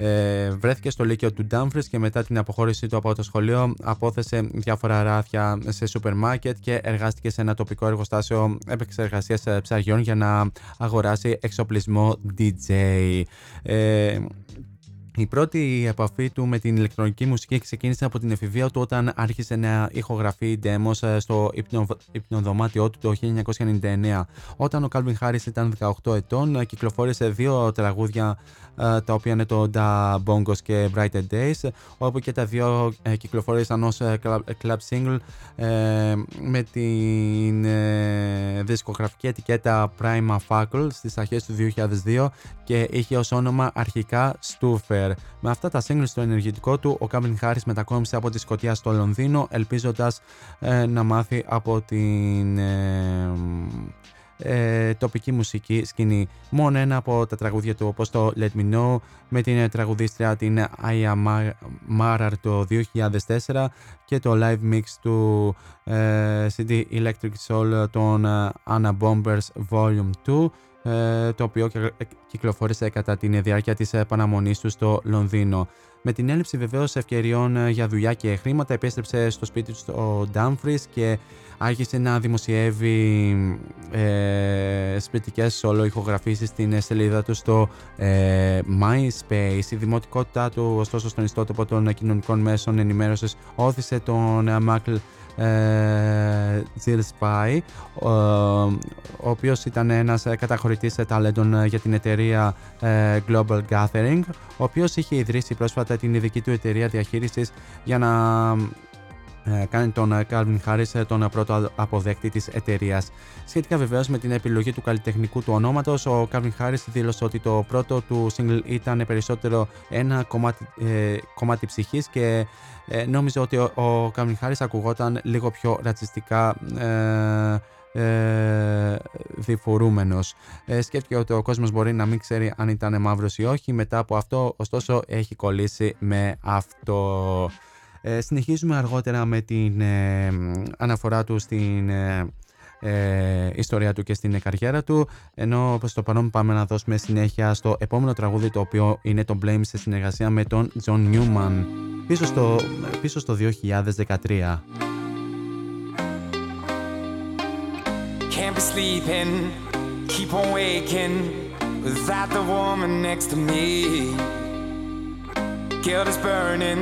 ε, βρέθηκε στο Λύκειο του Ντάμφρις και μετά την αποχώρησή του από το σχολείο απόθεσε διάφορα ράφια σε σούπερ μάρκετ και εργάστηκε σε ένα τοπικό εργοστάσιο επεξεργασίας ε, ψαριών για να αγοράσει εξοπλισμό DJ. Ε, η πρώτη επαφή του με την ηλεκτρονική μουσική ξεκίνησε από την εφηβεία του όταν άρχισε να ηχογραφεί demos ε, στο υπνο, υπνοδωμάτιό του το 1999. Όταν ο Calvin Harris ήταν 18 ετών, ε, κυκλοφόρησε δύο τραγούδια ε, τα οποία είναι το Da Bongos και Brighter Days, όπου και τα δύο ε, κυκλοφόρησαν ως ε, club, club single ε, με την ε, δισκογραφική ετικέτα Prima Facle στις αρχές του 2002 και είχε ως όνομα αρχικά Stuffer. Με αυτά τα singles στο ενεργητικό του, ο Calvin Harris μετακόμισε από τη Σκωτία στο Λονδίνο, ελπίζοντας ε, να μάθει από την ε, ε, τοπική μουσική σκηνή. Μόνο ένα από τα τραγούδια του όπως το Let Me Know με την ε, τραγουδίστρια την Aya Mar- Marar το 2004 και το live mix του ε, CD Electric Soul των ε, Anna Bombers Volume 2 ε, το οποίο κυ- κυκλοφόρησε κατά τη διάρκεια της επαναμονής του στο Λονδίνο. Με την έλλειψη βεβαίως ευκαιριών ε, για δουλειά και χρήματα, επέστρεψε στο σπίτι του στο Dumfries και άρχισε να δημοσιεύει ε, σπιτικές solo ηχογραφήσεις στην ε, σελίδα του στο ε, MySpace. Η δημοτικότητά του, ωστόσο, στον ιστότοπο των κοινωνικών μέσων ενημέρωσης όθησε τον ε, Μάκλ ε, Jill Spy, ο, ο οποίος ήταν ένας ε, καταχωρητής ταλέντων ε, για την εταιρεία ε, Global Gathering, ο οποίος είχε ιδρύσει πρόσφατα την ειδική του εταιρεία διαχείρισης για να ε, κάνει τον ε, Calvin Harris ε, τον πρώτο αποδέκτη της εταιρείας. Σχετικά βεβαίως με την επιλογή του καλλιτεχνικού του ονόματος, ο Calvin Harris δήλωσε ότι το πρώτο του single ήταν περισσότερο ένα κομμάτι, ε, κομμάτι ψυχής και ε, νόμιζε ότι ο, ο Calvin Harris ακουγόταν λίγο πιο ρατσιστικά ε, ε, διφορούμενος. Ε, σκέφτηκε ότι ο κόσμος μπορεί να μην ξέρει αν ήταν μαύρος ή όχι. Μετά από αυτό, ωστόσο, έχει κολλήσει με αυτό. Ε, συνεχίζουμε αργότερα με την ε, αναφορά του στην ε, ε, ιστορία του και στην καριέρα του ενώ προς το παρόν πάμε να δώσουμε συνέχεια στο επόμενο τραγούδι το οποίο είναι το Blame σε συνεργασία με τον John Newman πίσω στο, πίσω στο 2013 Can't be sleeping, keep on waking without the woman next to me. Guilt is burning,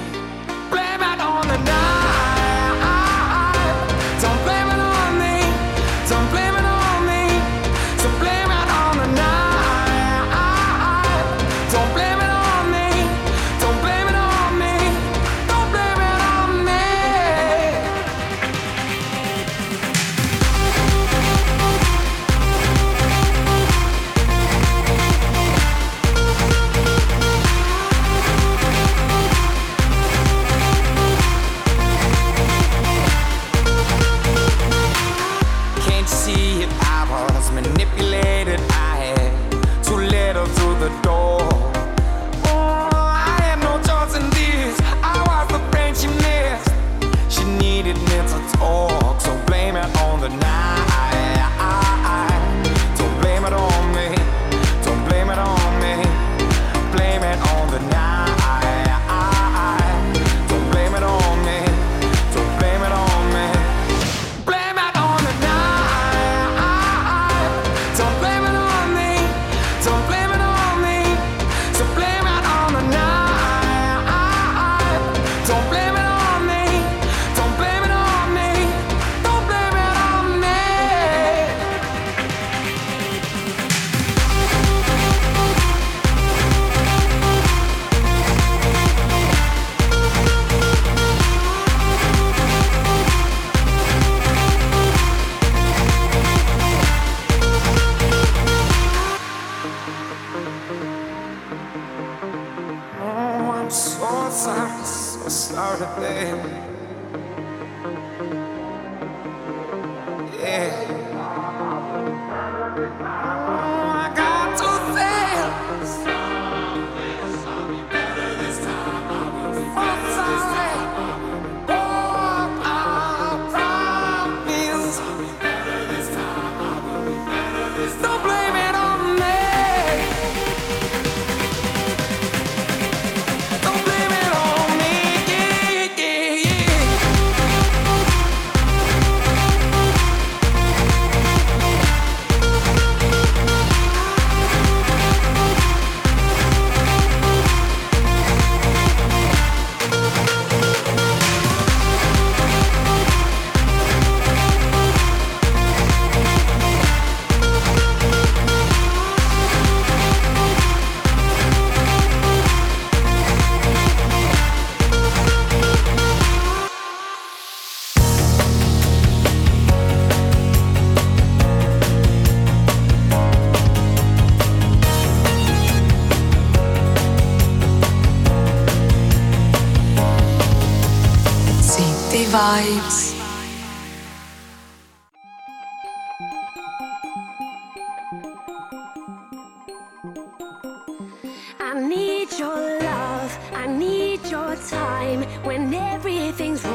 I need your love, I need your time. When everything's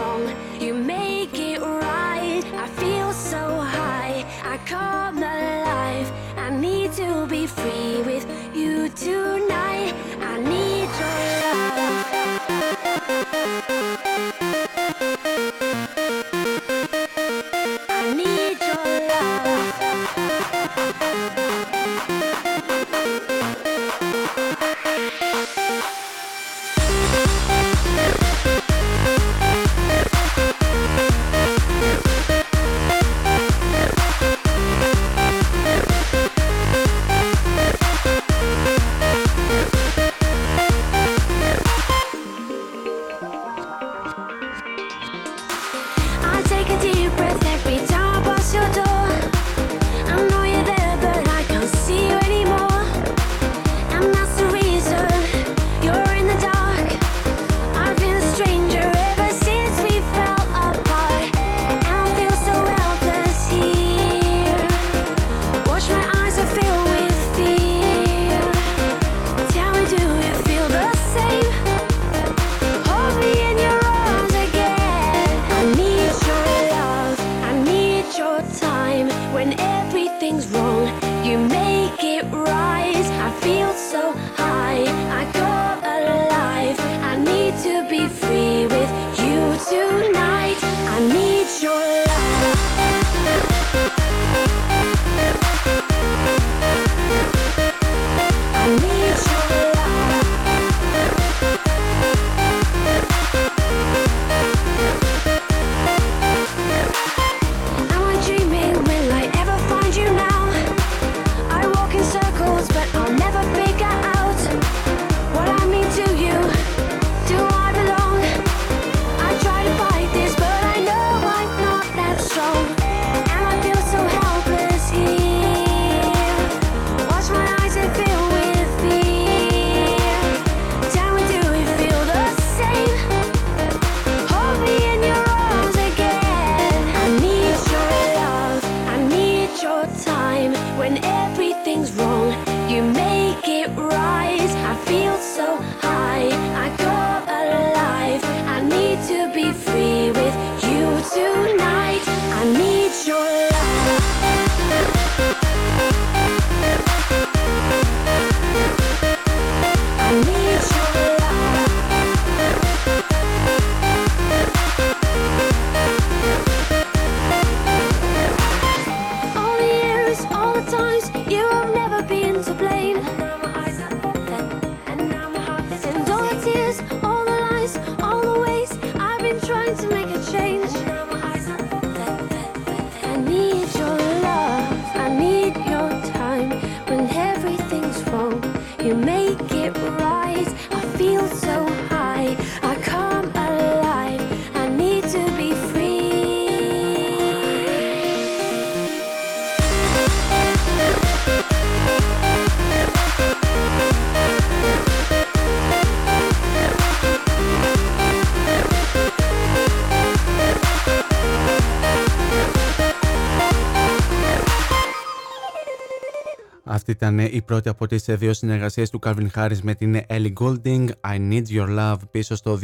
Αυτή ήταν η πρώτη από τις δύο συνεργασίες του Calvin Harris με την Ellie Goulding I Need Your Love πίσω στο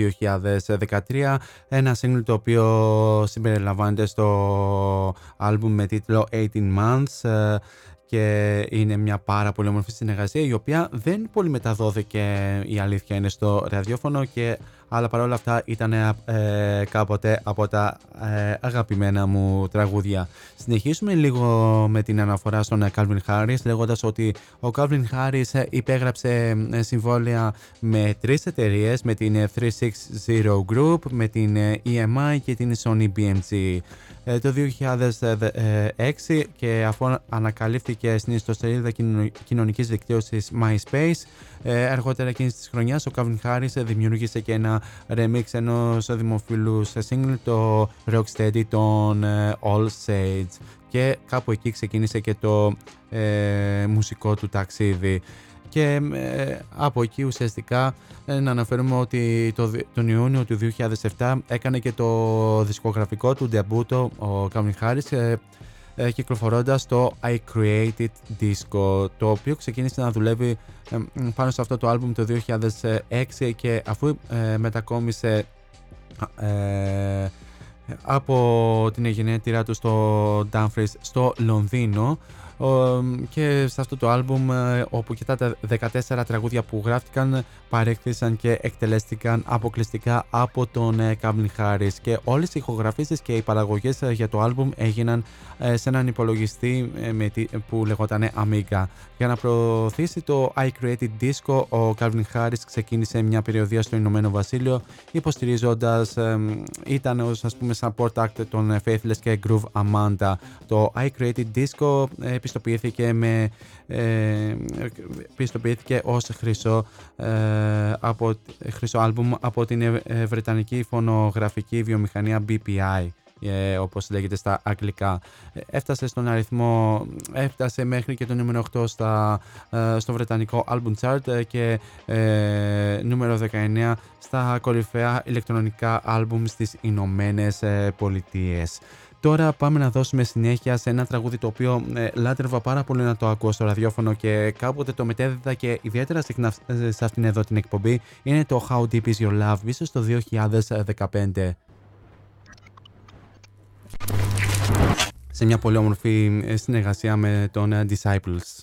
2013 ένα single το οποίο συμπεριλαμβάνεται στο άλμπουμ με τίτλο 18 Months ε, και είναι μια πάρα πολύ όμορφη συνεργασία η οποία δεν πολύ μεταδόθηκε η αλήθεια είναι στο ραδιόφωνο και αλλά παρόλα αυτά ήταν ε, κάποτε από τα ε, αγαπημένα μου τραγούδια. Συνεχίσουμε λίγο με την αναφορά στον Calvin Harris λέγοντας ότι ο Calvin Harris ε, υπέγραψε ε, συμβόλαια με τρεις εταιρείες με την 360 Group, με την EMI και την Sony BMG. Ε, το 2006 και αφού ανακαλύφθηκε στην ιστοσελίδα κοινωνικής δικτύωσης MySpace ε, αργότερα εκείνης της χρονιάς ο Calvin Harris δημιούργησε και ένα remix ενός δημοφιλού σε single το Rocksteady των ε, All Sage. Και κάπου εκεί ξεκίνησε και το ε, μουσικό του ταξίδι και ε, από εκεί ουσιαστικά ε, να αναφέρουμε ότι το, τον Ιούνιο του 2007 έκανε και το δισκογραφικό του ντεμπούτο ο Calvin Harris ε, ε, κυκλοφορώντας το I Created Disco το οποίο ξεκίνησε να δουλεύει ε, πάνω σε αυτό το άλμπουμ το 2006 και αφού ε, μετακόμισε από την γενέτειρά του στο Dumfries στο Λονδίνο και σε αυτό το άλμπουμ όπου και τα 14 τραγούδια που γράφτηκαν παρέκτησαν και εκτελέστηκαν αποκλειστικά από τον Calvin Harris και όλες οι ηχογραφήσεις και οι παραγωγές για το άλμπουμ έγιναν σε έναν υπολογιστή που λεγόταν Amiga. Για να προωθήσει το I Created Disco, ο Calvin Harris ξεκίνησε μια περιοδία στο Ηνωμένο Βασίλειο υποστηρίζοντας, ήταν ως ας πούμε support act των Faithless και Groove Amanda. Το I Created Disco πιστοποιήθηκε, με, ε, πιστοποιήθηκε ως χρυσό, ε, από, χρυσό άλμπουμ από την ε, Βρετανική φωνογραφική βιομηχανία BPI ε, όπως λέγεται στα αγγλικά. Έφτασε στον αριθμό, έφτασε μέχρι και το νούμερο 8 στα, ε, στο βρετανικό album chart και ε, νούμερο 19 στα κορυφαία ηλεκτρονικά άλμπουμ στις Ηνωμένες Πολιτείες. Τώρα πάμε να δώσουμε συνέχεια σε ένα τραγούδι το οποίο ε, λάτρευα πάρα πολύ να το ακούω στο ραδιόφωνο και κάποτε το μετέδιδα και ιδιαίτερα συχνά σε αυτήν εδώ την εκπομπή. Είναι το How Deep Is Your Love, ίσως το 2015. Σε μια πολύ όμορφη ε, συνεργασία με τον ε, Disciples.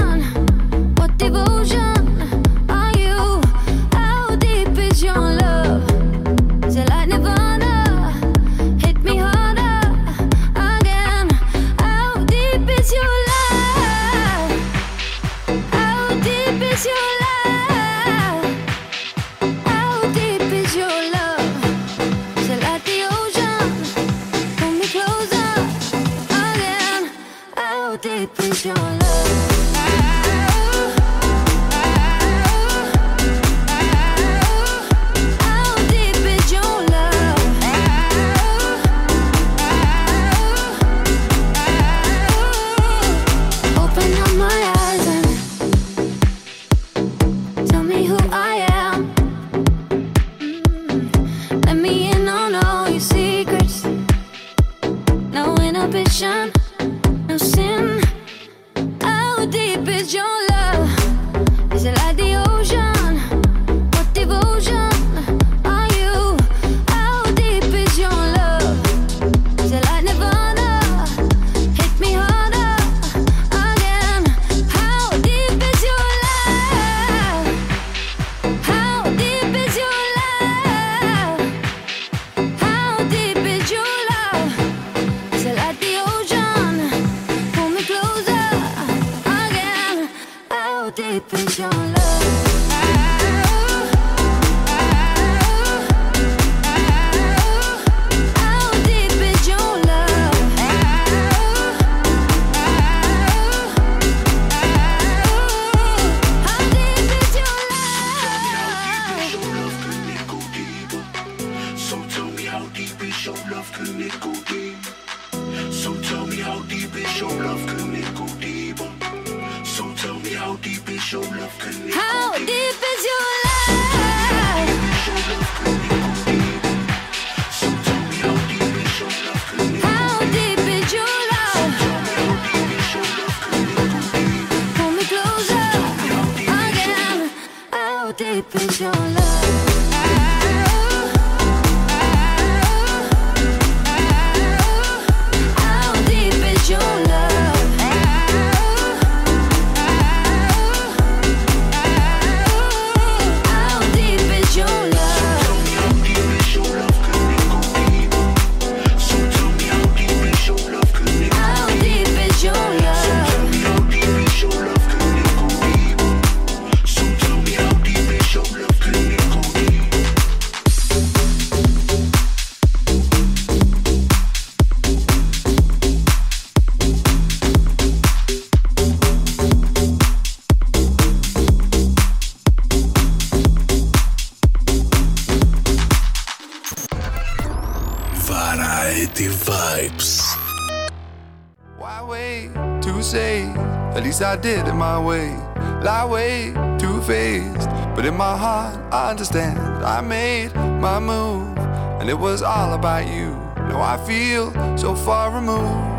all about you. No, I feel so far removed.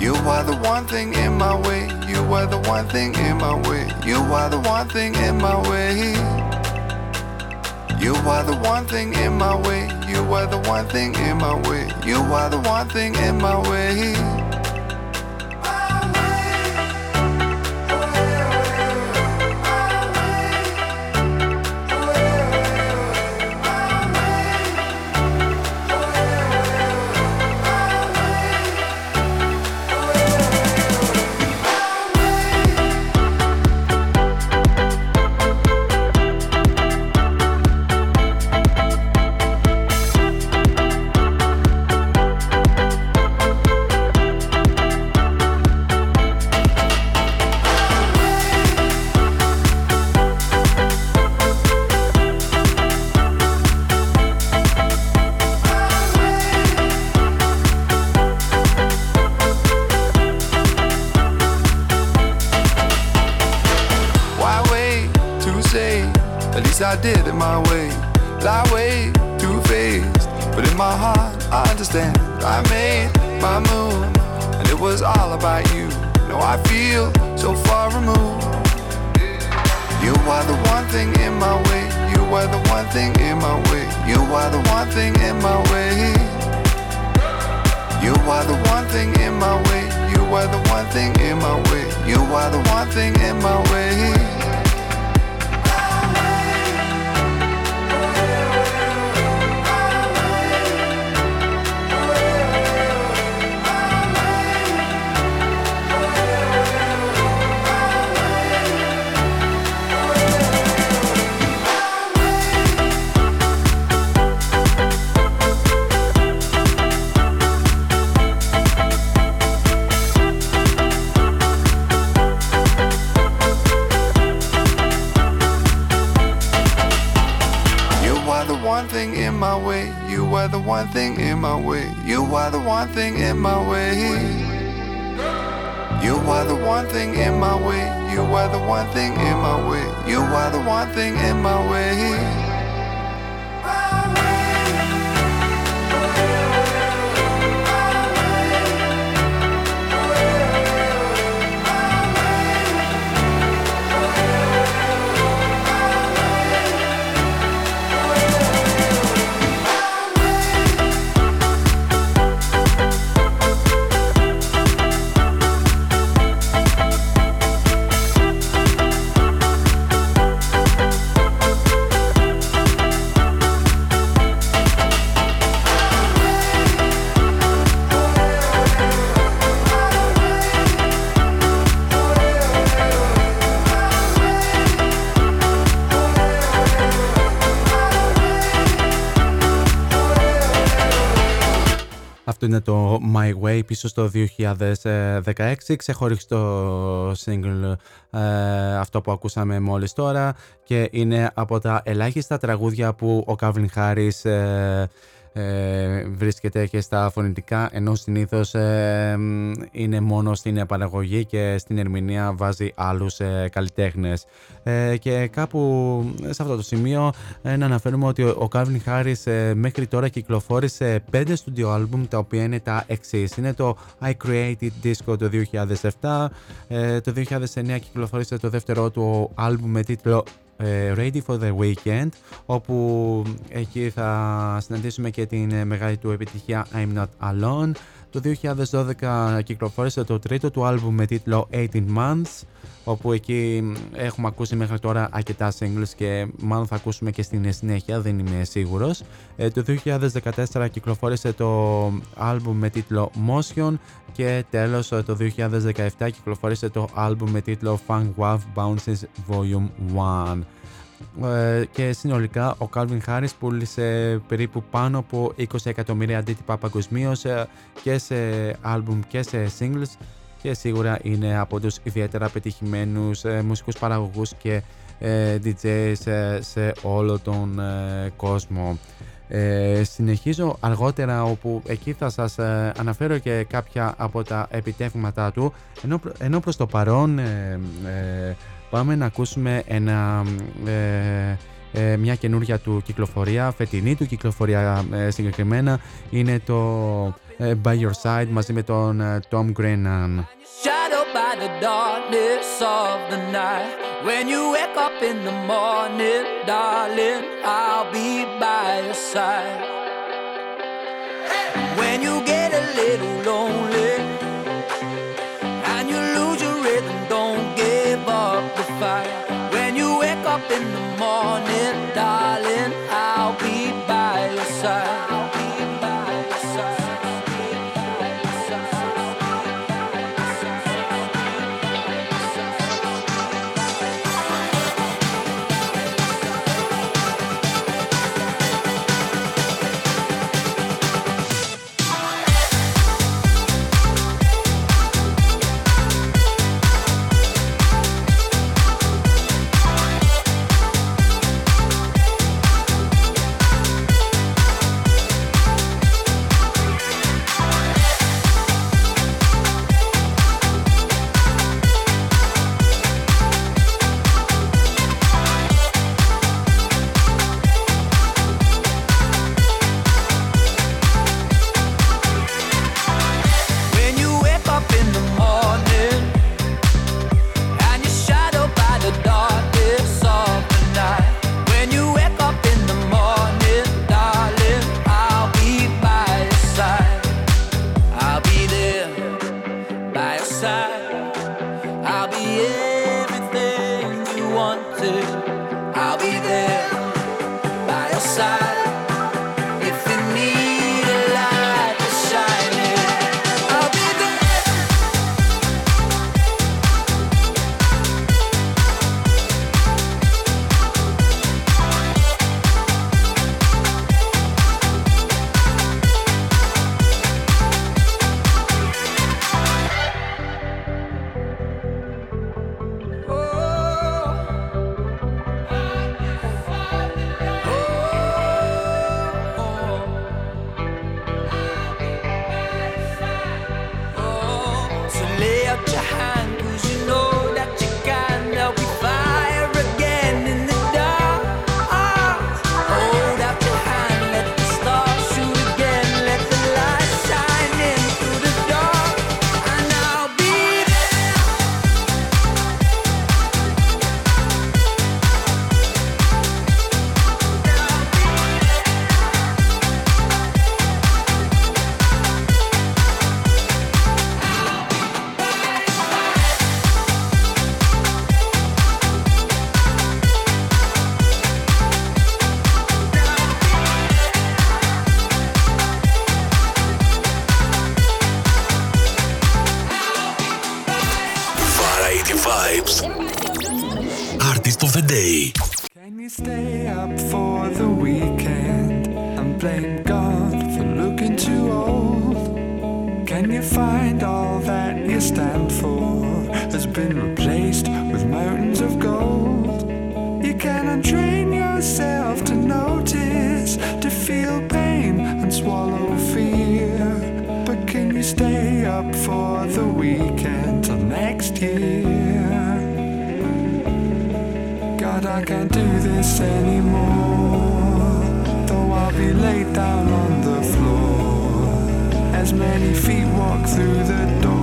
You are the one thing in my way. You are the one thing in my way. You are the one thing in my way. You are the one thing in my way. You are the one thing in my way. You are the one thing in my way. πάει πίσω στο 2016, ξεχωριστό single ε, αυτό που ακούσαμε μόλις τώρα και είναι από τα ελάχιστα τραγούδια που ο Κάβλιν Χάρης βρίσκεται και στα φωνητικά ενώ συνήθως ε, είναι μόνο στην παραγωγή και στην ερμηνεία βάζει άλλους ε, καλλιτέχνες ε, και κάπου σε αυτό το σημείο να αναφέρουμε ότι ο Calvin Harris μέχρι τώρα κυκλοφόρησε πέντε studio album τα οποία είναι τα εξής. είναι το I Created Disco το 2007 το 2009 κυκλοφόρησε το δεύτερο του album με τίτλο ε, Ready for the Weekend όπου εκεί θα συναντήσουμε και την ε, μεγάλη του επιτυχία I'm Not Alone το 2012 κυκλοφόρησε το τρίτο του άλμπουμ με τίτλο 18 Months όπου εκεί έχουμε ακούσει μέχρι τώρα αρκετά singles και μάλλον θα ακούσουμε και στην συνέχεια, δεν είμαι σίγουρος. Ε, το 2014 κυκλοφόρησε το άλμπουμ με τίτλο Motion και τέλος το 2017 κυκλοφόρησε το άλμπουμ με τίτλο Funk Wave Bounces Volume 1 ε, και συνολικά ο Calvin Harris πούλησε περίπου πάνω από 20 εκατομμύρια αντίτυπα παγκοσμίως ε, και σε άλμπουμ και σε singles και σίγουρα είναι από τους ιδιαίτερα πετυχημένους ε, μουσικούς παραγωγούς και ε, DJs σε όλο τον κόσμο. Ε, συνεχίζω αργότερα όπου εκεί θα σας αναφέρω και κάποια από τα επιτεύγματα του ενώ, ενώ προς το παρόν πάμε να ακούσουμε ένα, ε, ε, μια καινούργια του κυκλοφορία, φετινή του κυκλοφορία ε, συγκεκριμένα, είναι το ε, By Your Side μαζί με τον ε, Tom Grennan. by the darkness of the night. When you wake up in the morning, darling, I'll be by your side. When you get a little lonely Vibes. Artist of the Day. Can you stay up for the weekend and blame God for looking too old? Can you find all that you stand for has been replaced with mountains of gold? You can untrain yourself to notice, to feel pain and swallow fear. But can you stay up for the weekend till next year? God, I can't do this anymore. Though I'll be laid down on the floor as many feet walk through the door.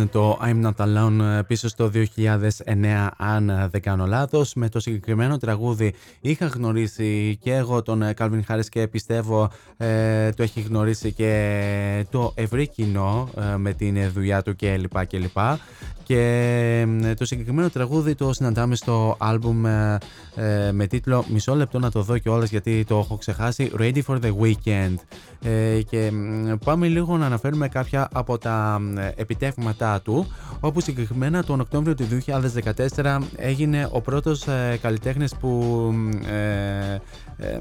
Ήταν το I'm Not Alone ε, πίσω στο 2009 αν ε, δεν κάνω λάθος. Με το συγκεκριμένο τραγούδι είχα γνωρίσει και εγώ τον ε, Calvin Harris και πιστεύω ε, το έχει γνωρίσει και το ευρύ κοινό ε, με την δουλειά του κλπ. κλπ. Και ε, το συγκεκριμένο τραγούδι το συναντάμε στο άλμπουμ ε, ε, με τίτλο «Μισό λεπτό να το δω κιόλας γιατί το έχω ξεχάσει» Ready for the Weekend. Ε, και μ, πάμε λίγο να αναφέρουμε κάποια από τα μ, επιτεύγματά του όπου συγκεκριμένα τον Οκτώβριο του 2014 έγινε ο πρώτος ε, καλλιτέχνης που μ, ε, ε,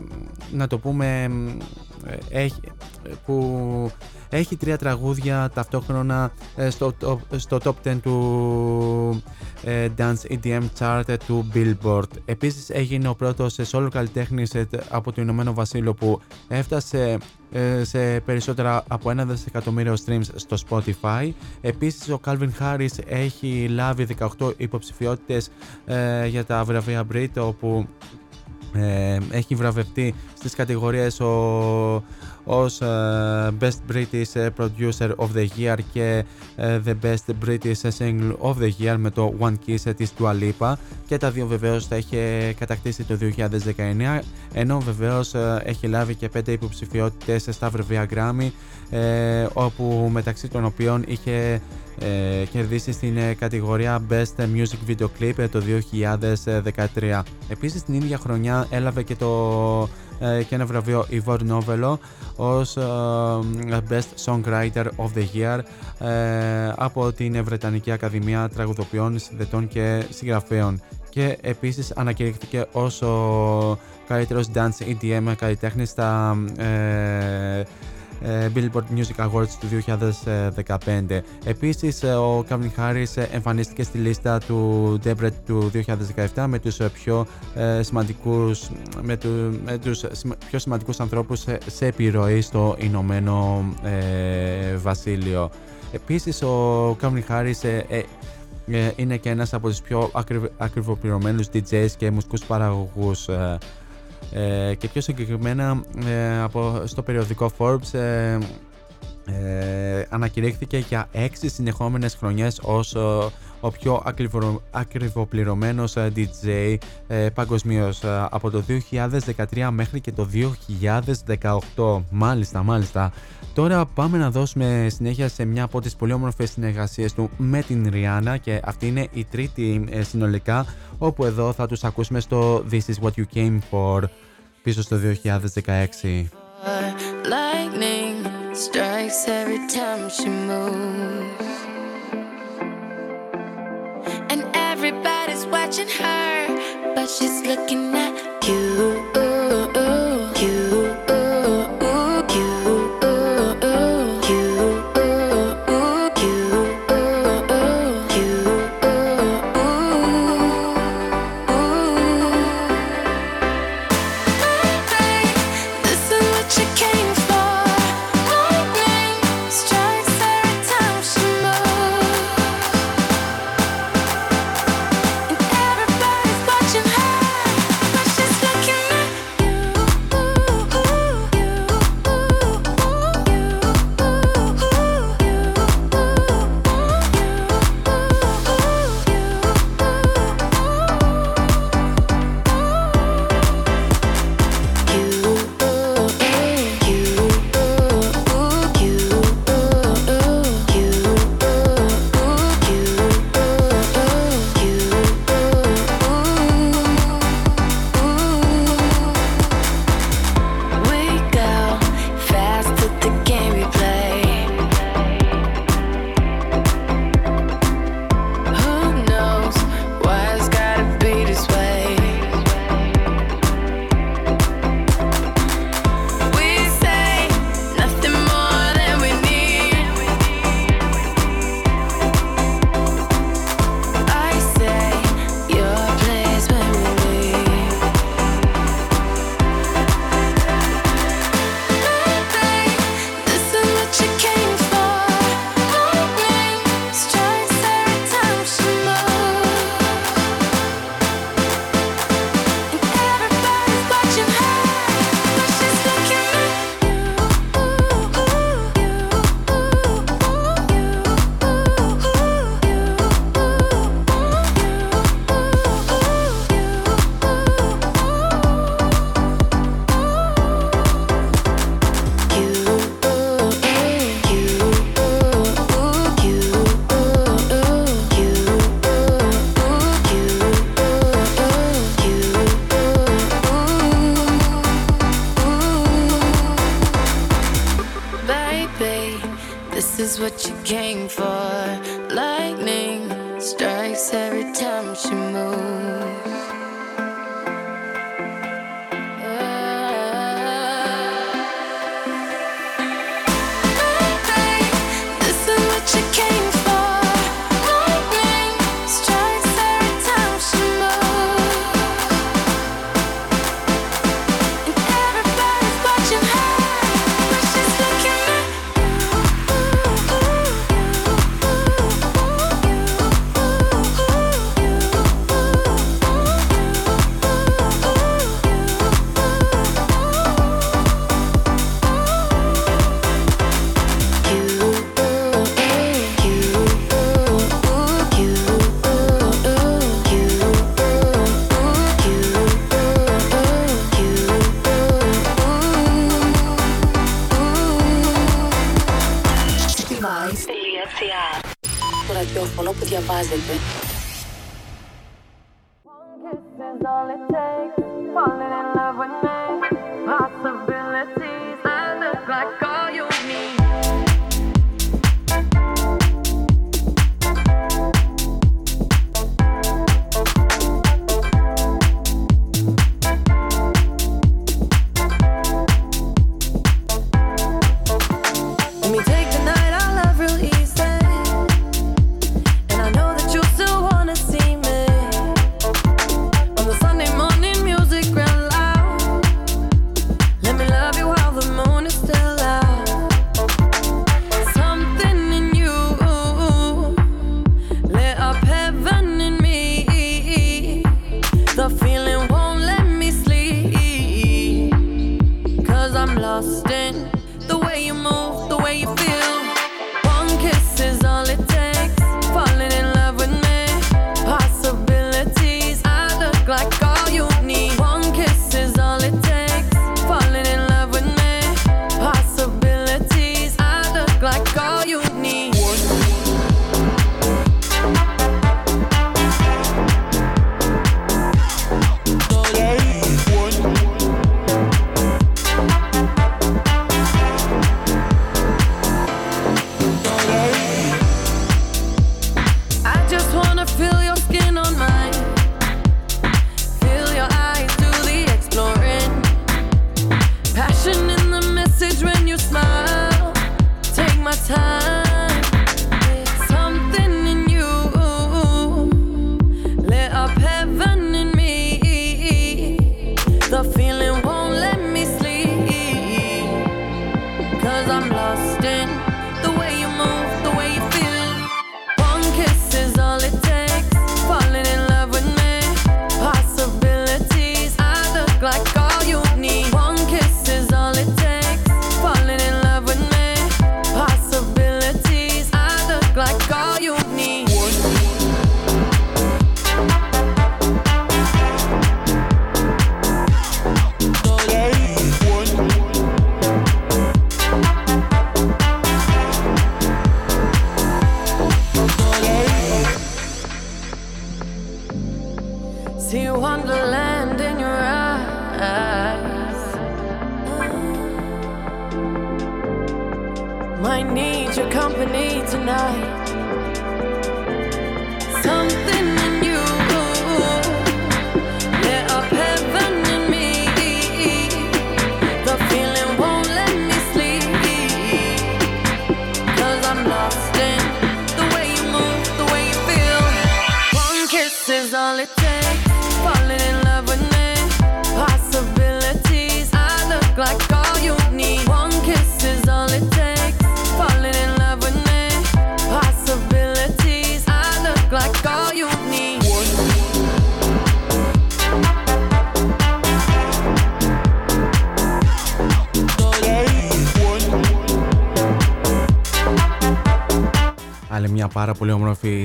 να το πούμε μ, ε, έχει, που έχει τρία τραγούδια ταυτόχρονα ε, στο, top- στο top 10 του ε, Dance EDM Chart του Billboard. Επίσης έγινε ο πρώτος ε, solo καλλιτέχνης ε, από το Ηνωμένο Βασίλειο που έφτασε ε, σε περισσότερα από ένα δισεκατομμύριο streams στο Spotify. Επίσης ο Calvin Harris έχει λάβει 18 υποψηφιότητες ε, για τα βραβεία Brit όπου ε, έχει βραβευτεί στις κατηγορίες ο, ως ε, Best British Producer of the Year και ε, The Best British Single of the Year με το One Kiss της Dua Lipa. Και τα δύο βεβαίως τα είχε κατακτήσει το 2019 ενώ βεβαίως ε, έχει λάβει και πέντε υποψηφιότητες στα βραβεία Grammy ε, όπου μεταξύ των οποίων είχε ε, κερδίσεις στην ε, κατηγορία Best Music Video Clip ε, το 2013. Επίσης την ίδια χρονιά έλαβε και, το, ε, και ένα βραβείο Ivor Novello ως ε, Best Songwriter of the Year ε, από την Βρετανική Ακαδημία Τραγουδοποιών, Συνδετών και Συγγραφέων και επίσης ανακηρύχθηκε ως ο καλύτερος dance EDM καλλιτέχνης στα ε, ε, Billboard Music Awards του 2015. Επίσης, ε, ο Calvin Harris εμφανίστηκε στη λίστα του Debret του 2017 με τους πιο σημαντικούς, με, του, με τους πιο σημαντικούς ανθρώπους σε, επιρροή στο Ηνωμένο Βασίλειο. Επίσης, ο Calvin Harris είναι και ένας από τους πιο ακριβοπληρωμένους DJs και μουσικούς παραγωγούς ε, και πιο συγκεκριμένα ε, από, στο περιοδικό Forbes ε, ε, ανακηρύχθηκε για έξι συνεχόμενες χρονιές ως ο πιο ακριβοπληρωμένος DJ ε, παγκοσμίως από το 2013 μέχρι και το 2018. Μάλιστα, μάλιστα. Τώρα πάμε να δώσουμε συνέχεια σε μια από τις πολύ όμορφες συνεργασίες του με την Ριάννα και αυτή είναι η τρίτη συνολικά όπου εδώ θα τους ακούσουμε στο This is what you came for πίσω στο 2016. Lightning strikes every time she moves And everybody's watching her But she's looking at you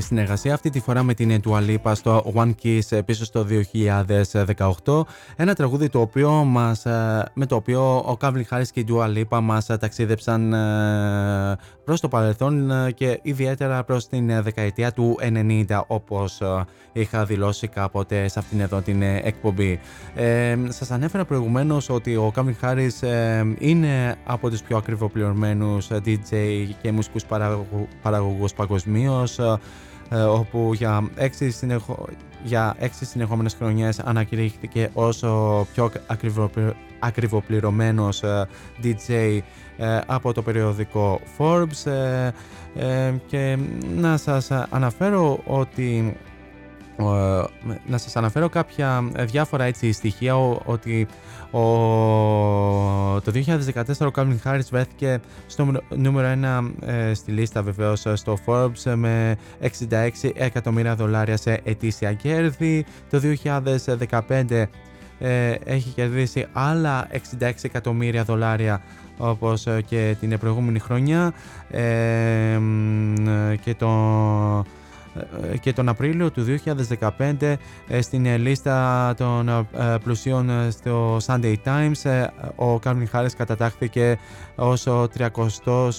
συνεργασία αυτή τη φορά με την Dua στο One Kiss πίσω στο 2018 ένα τραγούδι το οποίο μας, ε, με το οποίο ο Calvin Harris και η Dua Lipa μας ταξίδεψαν ε, προς το παρελθόν ε, και ιδιαίτερα προς την δεκαετία του 90 όπως είχα δηλώσει κάποτε σε αυτήν εδώ την εκπομπή. Ε, σας ανέφερα προηγουμένως ότι ο Calvin Harris είναι από τους πιο ακριβοπληρωμένους DJ και μουσικούς παραγωγούς παγκοσμίως ε, όπου για έξι, συνεχο... για έξι συνεχόμενες χρονιές ανακηρύχθηκε ως ο πιο ακριβοπληρωμένος ε, DJ ε, από το περιοδικό Forbes και να σας αναφέρω ότι να σας αναφέρω κάποια διάφορα έτσι στοιχεία ότι ο, το 2014 ο Calvin Harris βρέθηκε στο νούμερο 1 ε, στη λίστα βεβαίως στο Forbes με 66 εκατομμύρια δολάρια σε ετήσια κέρδη. Το 2015 ε, έχει κερδίσει άλλα 66 εκατομμύρια δολάρια όπως και την προηγούμενη χρονιά ε, και το ε, και τον Απρίλιο του 2015 ε, στην ε, λίστα των πλουσίων στο Sunday Times ο Calvin Harris κατατάχθηκε ως ο 30ος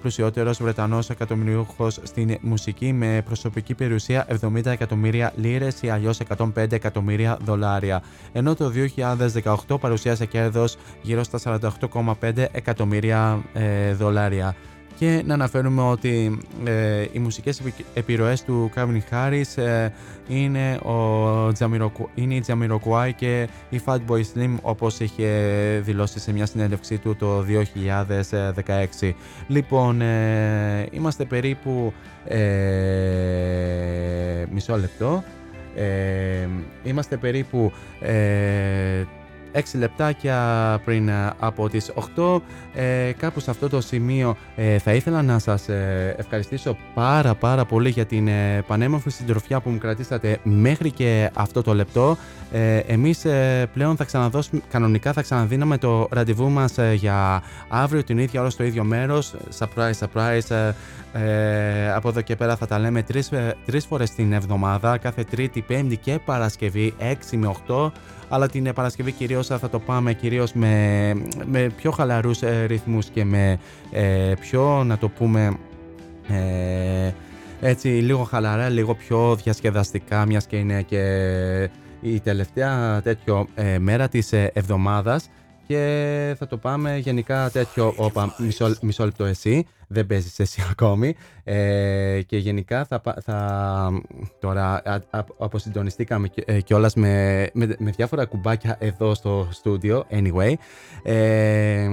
πλουσιότερος Βρετανός εκατομμυριούχος στην μουσική με προσωπική περιουσία 70 εκατομμύρια λίρες ή αλλιώς 105 εκατομμύρια δολάρια. Ενώ το 2018 παρουσίασε κέρδος γύρω στα 48,5 εκατομμύρια δολάρια και να αναφέρουμε ότι ε, οι μουσικές επιρροές του Calvin Harris ε, είναι, ο είναι η Jamiroquai και η Fatboy Slim όπως είχε δηλώσει σε μια συνέντευξή του το 2016. Λοιπόν, ε, είμαστε περίπου μισό λεπτό. είμαστε περίπου 6 λεπτάκια πριν ε, από τις 8 ε, κάπου σε αυτό το σημείο ε, θα ήθελα να σας ε, ευχαριστήσω πάρα πάρα πολύ για την ε, πανέμορφη συντροφιά που μου κρατήσατε μέχρι και αυτό το λεπτό. Ε, εμείς πλέον θα ξαναδώσουμε κανονικά θα ξαναδίναμε το ραντεβού μας για αύριο την ίδια ώρα στο ίδιο μέρος. Surprise surprise από εδώ και πέρα θα τα λέμε τρεις, τρεις φορές την εβδομάδα κάθε Τρίτη, Πέμπτη και Παρασκευή 6 με 8 αλλά την Παρασκευή κυρίως θα το πάμε κυρίως με, με πιο χαλαρούς ε, ρυθμούς και με ε, πιο να το πούμε ε, έτσι λίγο χαλαρά, λίγο πιο διασκεδαστικά μιας και είναι και η τελευταία τέτοιο ε, μέρα της ε, εβδομάδας και θα το πάμε γενικά τέτοιο, όπα, μισό, μισό λεπτό εσύ, δεν παίζεις εσύ *laughs* ακόμη ε, και γενικά θα, θα τώρα αποσυντονιστήκαμε ε, κιόλας με, με, με διάφορα κουμπάκια εδώ στο στούντιο, anyway. Ε,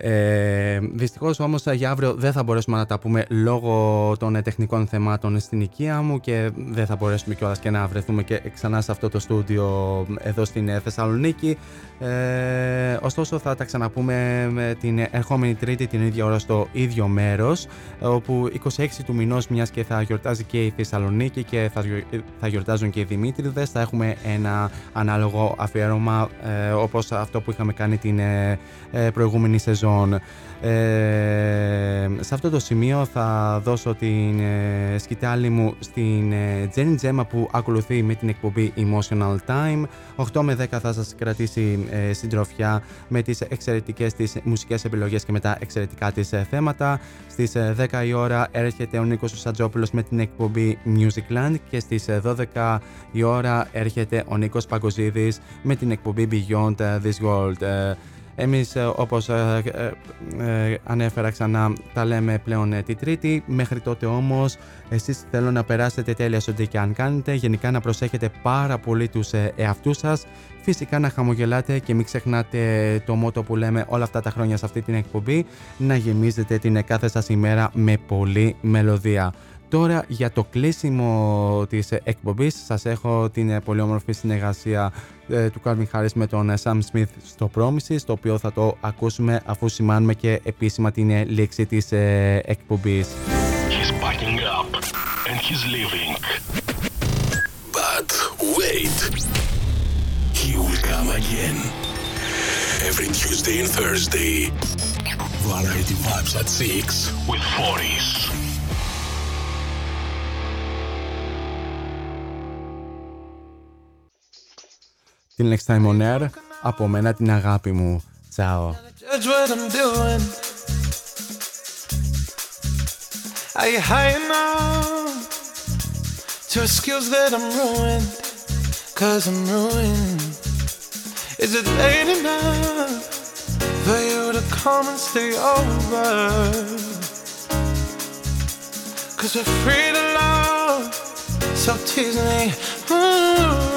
ε, Δυστυχώς όμως για αύριο δεν θα μπορέσουμε να τα πούμε λόγω των τεχνικών θεμάτων στην οικία μου και δεν θα μπορέσουμε κιόλας και να βρεθούμε και ξανά σε αυτό το στούντιο εδώ στην Θεσσαλονίκη. Ε, ωστόσο θα τα ξαναπούμε με την ερχόμενη Τρίτη την ίδια ώρα στο ίδιο μέρος, όπου 26 του μηνός, μιας και θα γιορτάζει και η Θεσσαλονίκη και θα, θα γιορτάζουν και οι Δημήτριδε, θα έχουμε ένα ανάλογο αφιέρωμα ε, όπως αυτό που είχαμε κάνει την ε, ε προηγούμενη σεζόν ε, σε αυτό το σημείο θα δώσω την ε, σκητάλη μου στην ε, Jenny Gemma που ακολουθεί με την εκπομπή Emotional Time. 8 με 10 θα σας κρατήσει ε, συντροφιά με τις εξαιρετικές της μουσικές επιλογές και με τα εξαιρετικά της ε, θέματα. Στις 10 η ώρα έρχεται ο Νίκος Σατζόπουλος με την εκπομπή Musicland και στις 12 η ώρα έρχεται ο Νίκος Παγκοζίδης με την εκπομπή Beyond This World. Εμείς ε, όπως ε, ε, ανέφερα ξανά τα λέμε πλέον τη Τρίτη. Μέχρι τότε όμως εσείς θέλω να περάσετε τέλεια στο και αν κάνετε. Γενικά να προσέχετε πάρα πολύ τους εαυτούς σας. Φυσικά να χαμογελάτε και μην ξεχνάτε το μότο που λέμε όλα αυτά τα χρόνια σε αυτή την εκπομπή. Να γεμίζετε την κάθε σας ημέρα με πολλή μελωδία. Τώρα για το κλείσιμο της εκπομπής σας έχω την πολύ όμορφη συνεργασία ε, του Calvin Harris με τον ε, Sam Smith στο Promises το οποίο θα το ακούσουμε αφού σημάνουμε και επίσημα την λήξη της ε, εκπομπής. He's packing up and he's leaving. But wait. He will come again. Every Tuesday and Thursday. Variety Vibes at 6 with 40s. Την next time on air. Από μένα την αγάπη μου. Τσάω. Are you high enough to skills that I'm ruined? Cause I'm ruined. Is it late enough for you to come and stay over? Cause we're free to love, so tease me. Ooh.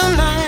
Tonight.